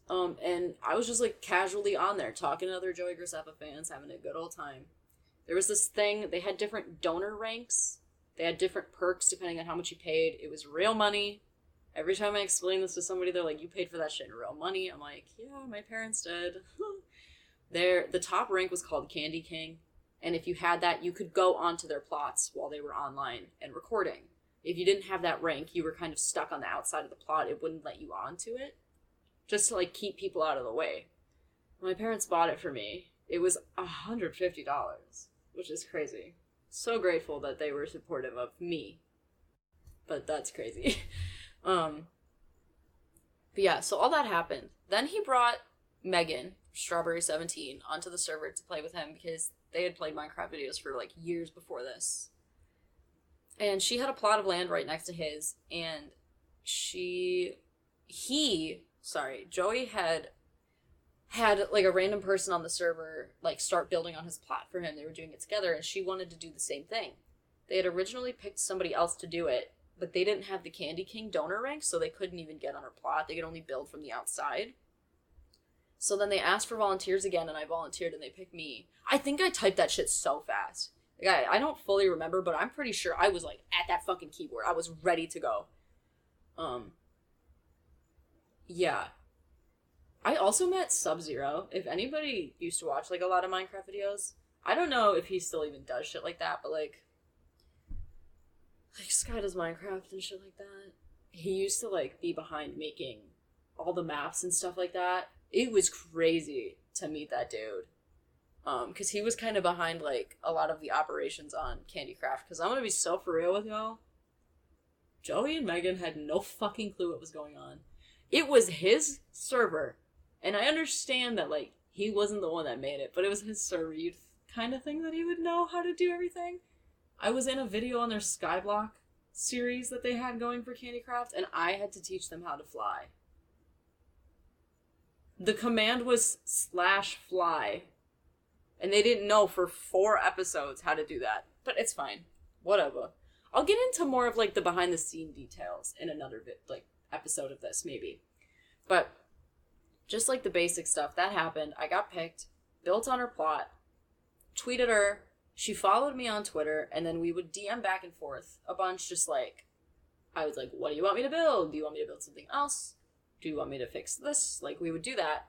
um and i was just like casually on there talking to other joey graceffa fans having a good old time there was this thing, they had different donor ranks. They had different perks depending on how much you paid. It was real money. Every time I explain this to somebody, they're like, You paid for that shit in real money. I'm like, Yeah, my parents did. the top rank was called Candy King. And if you had that, you could go onto their plots while they were online and recording. If you didn't have that rank, you were kind of stuck on the outside of the plot. It wouldn't let you onto it. Just to like keep people out of the way. My parents bought it for me. It was $150 which is crazy. So grateful that they were supportive of me. But that's crazy. um But yeah, so all that happened. Then he brought Megan, Strawburry 17, onto the server to play with him because they had played Minecraft videos for like years before this. And she had a plot of land right next to his, and she he sorry, Joey had had like a random person on the server like start building on his plot for him. They were doing it together, and she wanted to do the same thing. They had originally picked somebody else to do it, but they didn't have the Candy King donor rank, so they couldn't even get on her plot. They could only build from the outside. So then they asked for volunteers again, and I volunteered, and they picked me. I think I typed that shit so fast. Like, I, I don't fully remember, but I'm pretty sure I was like at that fucking keyboard. I was ready to go. Um. Yeah. I also met Sub Zero. If anybody used to watch like a lot of Minecraft videos, I don't know if he still even does shit like that, but like, like Sky does Minecraft and shit like that. He used to like be behind making all the maps and stuff like that. It was crazy to meet that dude. Um, because he was kind of behind like a lot of the operations on Candy Craft. Because I'm gonna be so for real with y'all. Joey and Megan had no fucking clue what was going on. It was his server and I understand that like he wasn't the one that made it, but it was his server. You'd kind of think that he would know how to do everything. I was in a video on their Skyblock series that they had going for Candycraft, and I had to teach them how to fly. The command was slash fly, and they didn't know for four episodes how to do that. But it's fine, whatever. I'll get into more of like the behind the scene details in another bit, like episode of this maybe. But just like the basic stuff that happened i got picked built on her plot tweeted her she followed me on twitter and then we would dm back and forth a bunch just like i was like what do you want me to build do you want me to build something else do you want me to fix this? Like we would do that.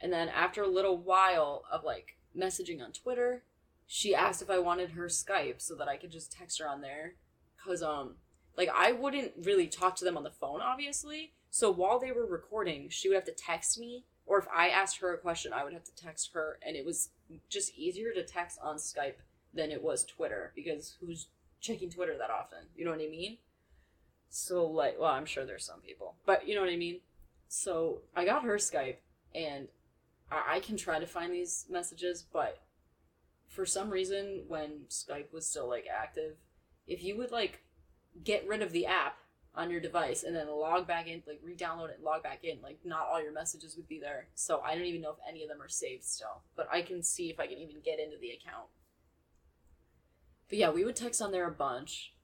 And then after a little while of like messaging on twitter she asked if i wanted her skype so that i could just text her on there. Because um like i wouldn't really talk to them on the phone obviously. So while they were recording, she would have to text me, or if I asked her a question, I would have to text her, and it was just easier to text on Skype than it was Twitter because who's checking Twitter that often? You know what I mean? So like, well, I'm sure there's some people, but you know what I mean. So I got her Skype, and I, I can try to find these messages, but for some reason, when Skype was still like active, if you would like get rid of the app on your device and then log back in, like re-download it and log back in. Like not all your messages would be there. So I don't even know if any of them are saved still. But I can see if I can even get into the account. But yeah, we would text on there a bunch.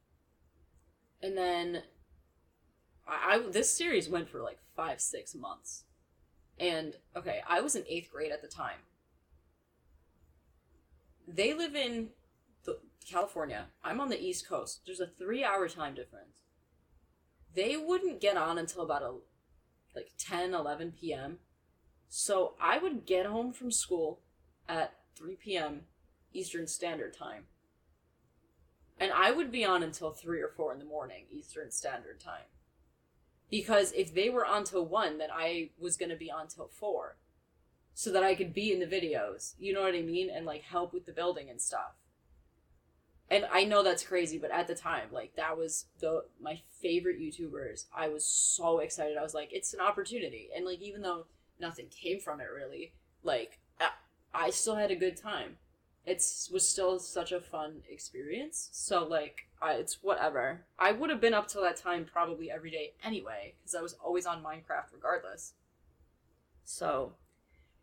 And then I, I this series went for like five, six months. And okay, I was in eighth grade at the time. They live in the, California. I'm on the East Coast. There's a three hour time difference they wouldn't get on until about a like 10 11 p.m so i would get home from school at 3 p.m eastern standard time and i would be on until 3 or 4 in the morning eastern standard time because if they were on till 1 then i was going to be on till 4 so that i could be in the videos you know what i mean and like help with the building and stuff and I know that's crazy, but at the time, like that was the my favorite YouTubers. I was so excited. I was like, it's an opportunity, and like even though nothing came from it really, like I still had a good time. It's was still such a fun experience. So like, I, it's whatever. I would have been up till that time probably every day anyway, because I was always on Minecraft regardless. So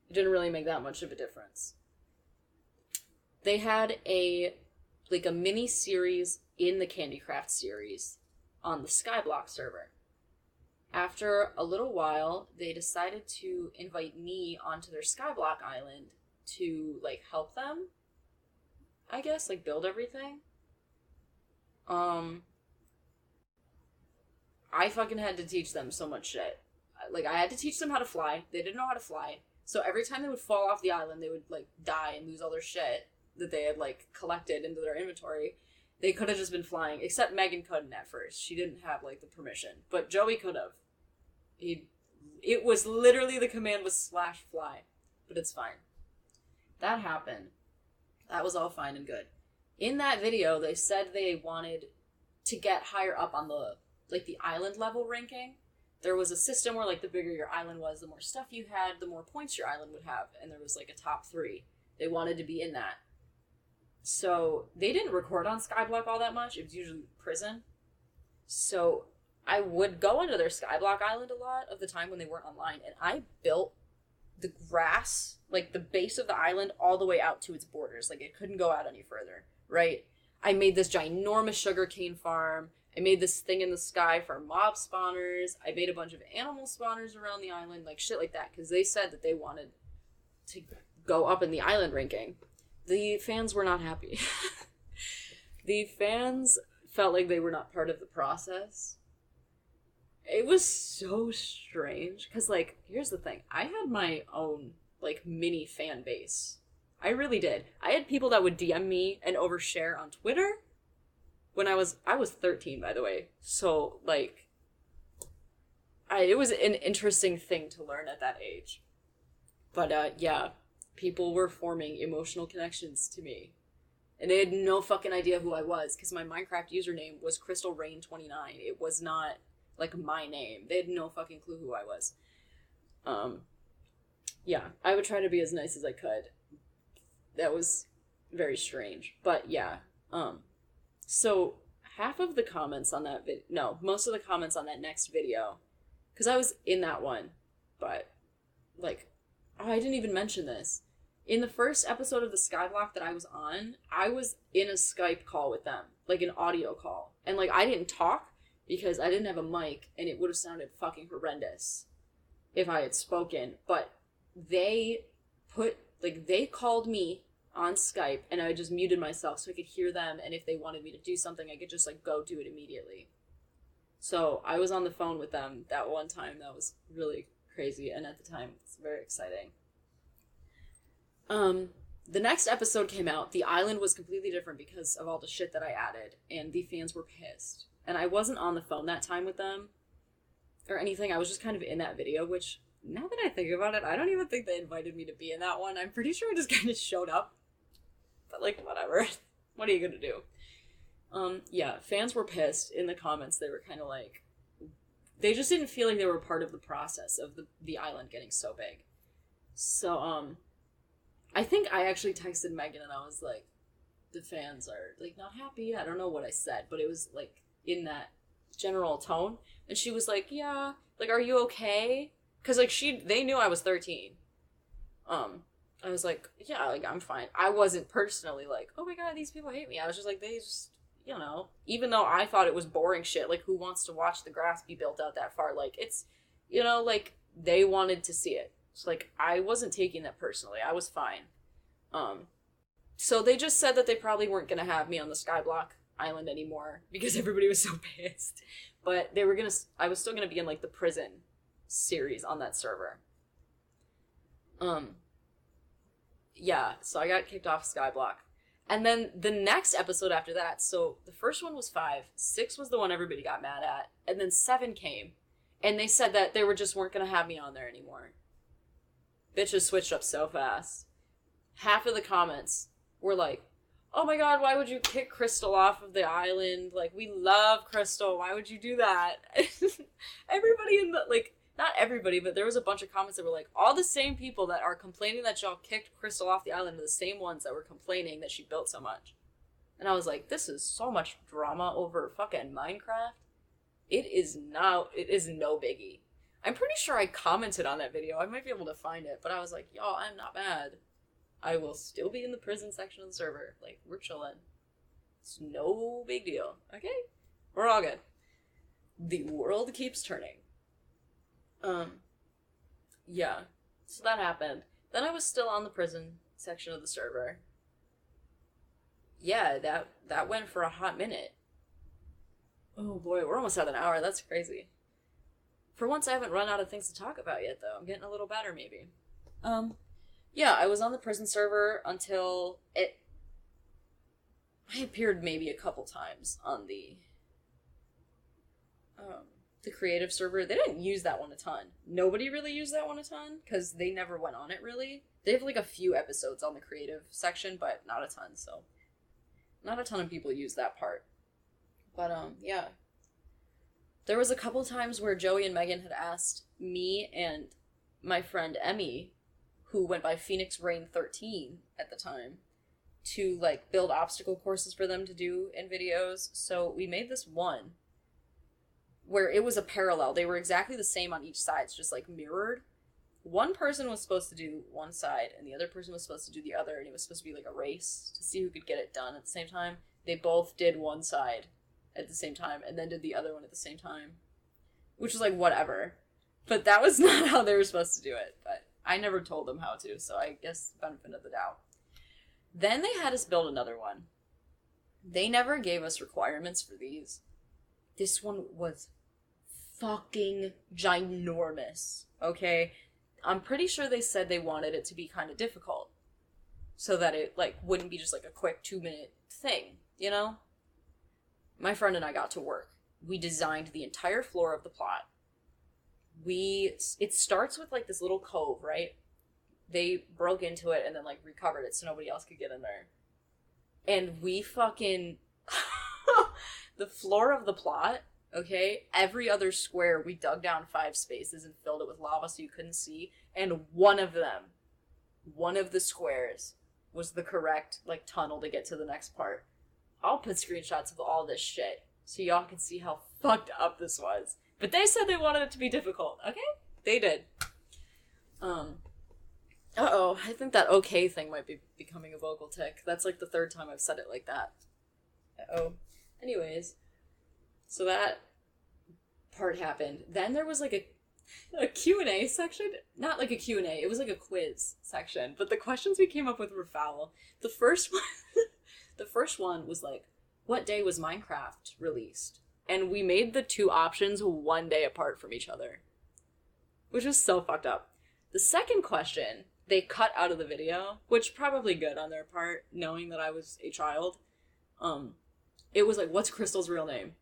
it didn't really make that much of a difference. They had a like a mini series in the Candycraft series on the Skyblock server. After a little while, they decided to invite me onto their Skyblock island to like help them. I guess like build everything. Um I fucking had to teach them so much shit. Like I had to teach them how to fly. They didn't know how to fly. So every time they would fall off the island, they would like die and lose all their shit that they had like collected into their inventory. They could have just been flying, except Megan couldn't at first. She didn't have like the permission, but Joey could have. He, it was literally the command was slash fly, but it's fine. That happened. That was all fine and good. In that video, they said they wanted to get higher up on the like the island level ranking. There was a system where like the bigger your island was, the more stuff you had, the more points your island would have, and there was like a top three. They wanted to be in that. So they didn't record on Skyblock all that much. It was usually prison. So I would go onto their Skyblock Island a lot of the time when they weren't online, and I built the grass, like the base of the island, all the way out to its borders. Like it couldn't go out any further, right? I made this ginormous sugarcane farm. I made this thing in the sky for mob spawners. I made a bunch of animal spawners around the island, like shit like that, because they said that they wanted to go up in the island ranking. The fans were not happy. the fans felt like they were not part of the process. It was so strange because, like, here's the thing I had my own, like, mini fan base. I really did. I had people that would DM me and overshare on Twitter when I was I was 13 by the way. So like I it was an interesting thing to learn at that age. But uh yeah, people were forming emotional connections to me. And they had no fucking idea who I was cuz my Minecraft username was Crystal Rain 29. It was not like my name. They had no fucking clue who I was. Um yeah, I would try to be as nice as I could that was very strange. But yeah, um, so half of the comments on that video, no, most of the comments on that next video, because I was in that one, but like, oh, I didn't even mention this. In the first episode of the Skyblock that I was on, I was in a Skype call with them, like an audio call, and like I didn't talk because I didn't have a mic, and it would have sounded fucking horrendous if I had spoken. But they put like they called me on Skype and I just muted myself so I could hear them and if they wanted me to do something I could just like go do it immediately. So I was on the phone with them that one time. That was really crazy and at the time it's very exciting. Um the next episode came out. The island was completely different because of all the shit that I added and the fans were pissed. And I wasn't on the phone that time with them or anything. I was just kind of in that video which now that I think about it, I don't even think they invited me to be in that one. I'm pretty sure I just kind of showed up. But like, whatever. what are you gonna do? Um, yeah, fans were pissed in the comments. They were kind of like, they just didn't feel like they were part of the process of the the island getting so big. So um, I think I actually texted Megan and I was like, the fans are like not happy. I don't know what I said, but it was like in that general tone. And she was like, yeah, like, are you okay? because like she they knew I was thirteen. Um, I was like, yeah, like I'm fine. I wasn't personally like, oh my god, these people hate me. I was just like, they just, you know, even though I thought it was boring shit. Like, who wants to watch the grass be built out that far? Like, it's, you know, like they wanted to see it. So like, I wasn't taking that personally. I was fine. Um, so they just said that they probably weren't gonna have me on the Skyblock Island anymore because everybody was so pissed. But they were gonna. I was still gonna be in like the prison series on that server. Um yeah, so I got kicked off Skyblock. And then the next episode after that, so the first one was 5, 6 was the one everybody got mad at, and then 7 came. And they said that they were just weren't to have me on there anymore. Bitches switched up so fast. Half of the comments were like, "Oh my god, why would you kick Crystal off of the island? Like we love Crystal. Why would you do that?" Everybody in the like not everybody, but there was a bunch of comments that were like, all the same people that are complaining that y'all kicked Crystal off the island are the same ones that were complaining that she built so much. And I was like, this is so much drama over fucking Minecraft. It is now, it is no biggie. I'm pretty sure I commented on that video. I might be able to find it, but I was like, y'all, I'm not mad. I will still be in the prison section of the server. Like, we're chilling. It's no big deal. Okay? We're all good. The world keeps turning. Um, yeah. So that happened. Then I was still on the prison section of the server. Yeah, that that went for a hot minute. Oh boy, we're almost at an hour. That's crazy. For once, I haven't run out of things to talk about yet, though. I'm getting a little better, maybe. Um, yeah, I was on the prison server until it. I appeared maybe a couple times on the um, the creative server, they didn't use that one a ton. Nobody really used that one a ton because they never went on it really. They have like a few episodes on the creative section, but not a ton. So, not a ton of people use that part. But um, yeah. There was a couple times where Joey and Megan had asked me and my friend Emmy, who went by Phoenix Rain 13 at the time, to like build obstacle courses for them to do in videos. So we made this one where it was a parallel. They were exactly the same on each side, it's just like mirrored. One person was supposed to do one side, and the other person was supposed to do the other, and it was supposed to be like a race to see who could get it done at the same time. They both did one side at the same time, and then did the other one at the same time, which was like whatever. But that was not how they were supposed to do it. But I never told them how to, so I guess benefit of the doubt. Then they had us build another one. They never gave us requirements for these. This one was fucking ginormous. Okay? I'm pretty sure they said they wanted it to be kind of difficult. So that it like wouldn't be just like a quick 2 minute thing, you know? My friend and I got to work. We designed the entire floor of the plot. We it starts with like this little cove, right? They broke into it and then like recovered it so nobody else could get in there. And we fucking the floor of the plot okay every other square we dug down five spaces and filled it with lava so you couldn't see and one of them one of the squares was the correct like tunnel to get to the next part i'll put screenshots of all this shit so y'all can see how fucked up this was but they said they wanted it to be difficult okay? They did. Um uh-oh i think that okay thing might be becoming a vocal tick. That's like the third time i've said it like that. Uh-oh. Anyways so that part happened. Then there was like a a Q&A section, not like a Q&A, it was like a quiz section, but the questions we came up with were foul. The first one the first one was like what day was Minecraft released? And we made the two options one day apart from each other. Which was so fucked up. The second question they cut out of the video, which probably good on their part, knowing that I was a child. Um, it was like, what's Crystal's real name?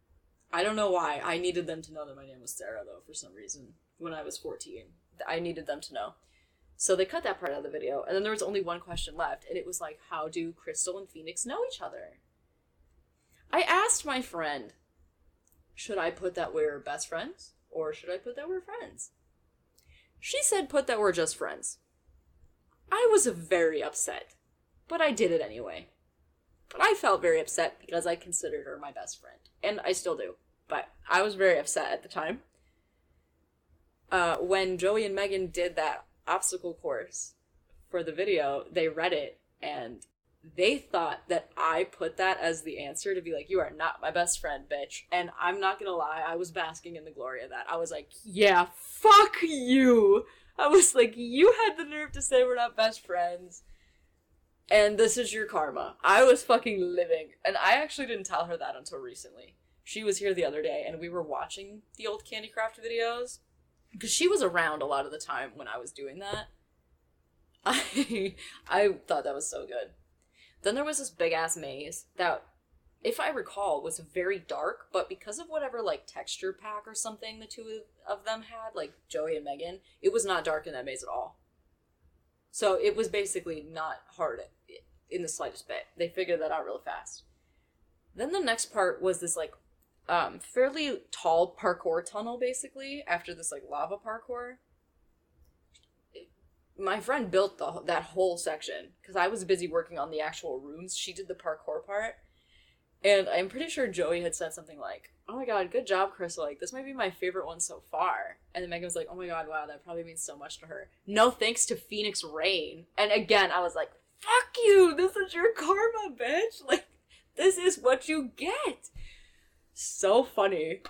I don't know why. I needed them to know that my name was Sarah, though, for some reason. When I was 14. I needed them to know. So they cut that part out of the video, and then there was only one question left, and it was like, how do Crystal and Phoenix know each other? I asked my friend, should I put that we're best friends, or should I put that we're friends? She said, put that we're just friends. I was very upset, but I did it anyway. But I felt very upset because I considered her my best friend. And I still do. But I was very upset at the time. Uh, when Joey and Megan did that obstacle course for the video, they read it and they thought that I put that as the answer to be like, you are not my best friend, bitch. And I'm not gonna lie, I was basking in the glory of that. I was like, yeah, fuck you. I was like, you had the nerve to say we're not best friends and this is your karma. I was fucking living, and I actually didn't tell her that until recently. She was here the other day, and we were watching the old Candy Craft videos because she was around a lot of the time when I was doing that. I I thought that was so good. Then there was this big ass maze that, if I recall, was very dark, but because of whatever like texture pack or something the two of them had, like Joey and Megan, it was not dark in that maze at all. So it was basically not hard in the slightest bit. They figured that out really fast. Then the next part was this like um, fairly tall parkour tunnel, basically after this like lava parkour. My friend built the that whole section because I was busy working on the actual rooms. She did the parkour part, and I'm pretty sure Joey had said something like, "Oh my god, good job, Crystal! Like this might be my favorite one so far." And then Megan was like, "Oh my god, wow, that probably means so much to her." No thanks to Phoenix Rain. And again, I was like, fuck you. This is your karma, bitch. Like, this is what you get. So funny.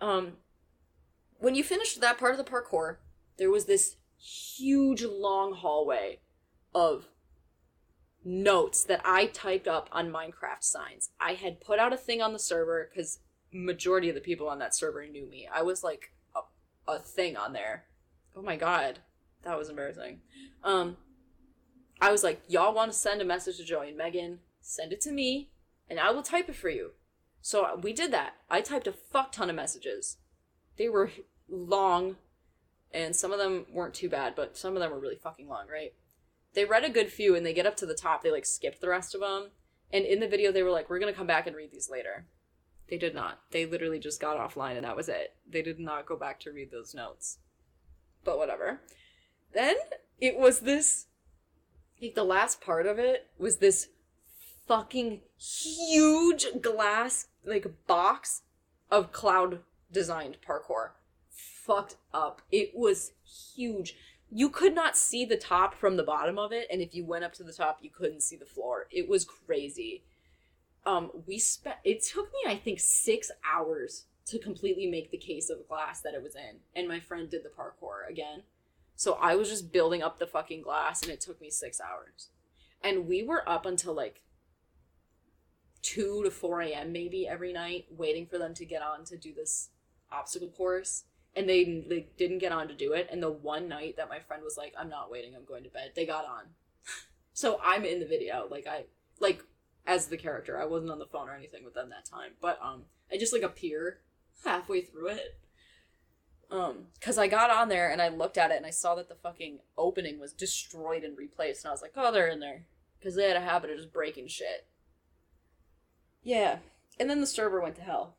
Um, when you finished that part of the parkour, there was this huge long hallway of notes that I typed up on Minecraft signs. I had put out a thing on the server because majority of the people on that server knew me. I was like a, a thing on there. Oh my god, that was embarrassing. Um, I was like, y'all want to send a message to Joey and Megan? Send it to me, and I will type it for you. So we did that. I typed a fuck ton of messages. They were long, and some of them weren't too bad, but some of them were really fucking long, right? They read a good few, and they get up to the top. They like skipped the rest of them. And in the video, they were like, we're gonna come back and read these later. They did not. They literally just got offline, and that was it. They did not go back to read those notes. But whatever. Then it was this like the last part of it was this fucking huge glass like box of cloud designed parkour. Fucked up. It was huge. You could not see the top from the bottom of it, and if you went up to the top, you couldn't see the floor. It was crazy. Um, we spent. It took me, I think, six hours to completely make the case of glass that it was in, and my friend did the parkour again. So I was just building up the fucking glass, and it took me six hours. And we were up until like 2 to 4 a.m. maybe every night, waiting for them to get on to do this obstacle course. And they, they didn't get on to do it. And the one night that my friend was like, I'm not waiting, I'm going to bed, they got on. so I'm in the video. Like, I, like, as the character. I wasn't on the phone or anything with them that time. But, um, I just, like, appear halfway through it. Um, cause I got on there and I looked at it and I saw that the fucking opening was destroyed and replaced, and I was like, oh, they're in there. Cause they had a habit of just breaking shit. Yeah. And then the server went to hell.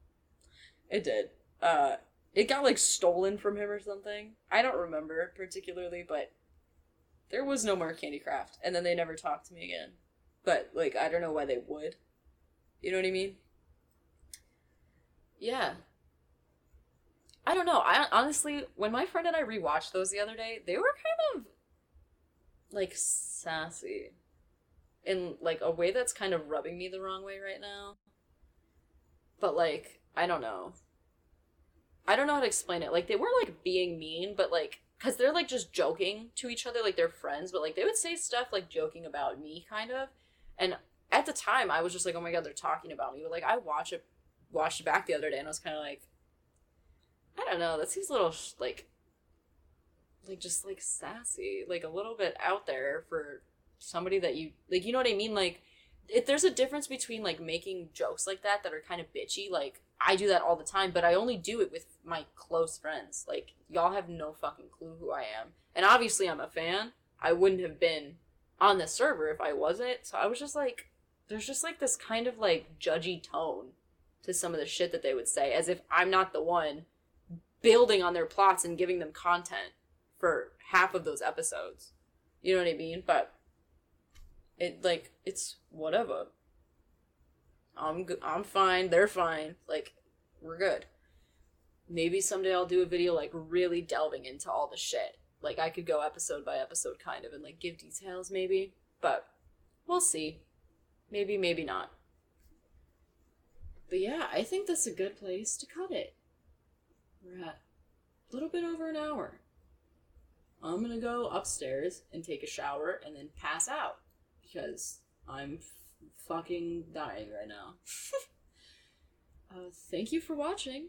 it did. Uh, it got like stolen from him or something. I don't remember particularly, but there was no more Candy Craft. And then they never talked to me again. But like, I don't know why they would. You know what I mean? Yeah. I don't know. I honestly, when my friend and I rewatched those the other day, they were kind of like sassy in like a way that's kind of rubbing me the wrong way right now. But like, I don't know. I don't know how to explain it. Like they were like being mean, but like cuz they're like just joking to each other like they're friends, but like they would say stuff like joking about me kind of. And at the time I was just like, "Oh my god, they're talking about me." But like I watched it watched it back the other day and I was kind of like I don't know, that seems a little like like just like sassy, like a little bit out there for somebody that you like you know what I mean like if there's a difference between like making jokes like that that are kind of bitchy like I do that all the time but I only do it with my close friends. Like y'all have no fucking clue who I am. And obviously I'm a fan. I wouldn't have been on the server if I wasn't. So I was just like there's just like this kind of like judgy tone to some of the shit that they would say as if I'm not the one building on their plots and giving them content for half of those episodes. You know what I mean? But it like it's whatever. I'm good. I'm fine. They're fine. Like we're good. Maybe someday I'll do a video like really delving into all the shit. Like I could go episode by episode kind of and like give details maybe, but we'll see. Maybe maybe not. But yeah, I think that's a good place to cut it. We're at a little bit over an hour. I'm gonna go upstairs and take a shower and then pass out because I'm fucking dying right now. uh, thank you for watching.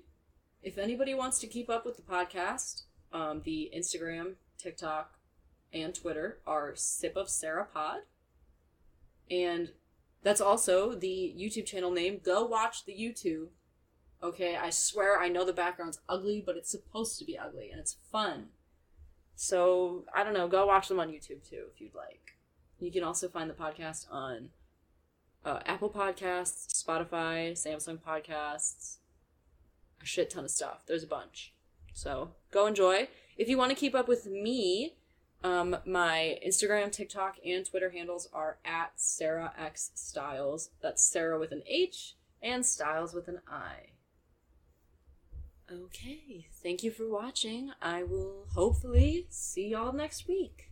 If anybody wants to keep up with the podcast, um, the Instagram, TikTok, and Twitter are Sip of Sarah Pod. And that's also the YouTube channel name. Go watch the YouTube. Okay, I swear I know the background's ugly, but it's supposed to be ugly and it's fun. So, I don't know, go watch them on YouTube too if you'd like. You can also find the podcast on uh, Apple Podcasts, Spotify, Samsung Podcasts, a shit ton of stuff. There's a bunch. So go enjoy. If you want to keep up with me, um, my Instagram, TikTok, and Twitter handles are at Sarah X Stiles. That's Sarah with an H and Stiles with an I. Okay, thank you for watching. I will hopefully see y'all next week.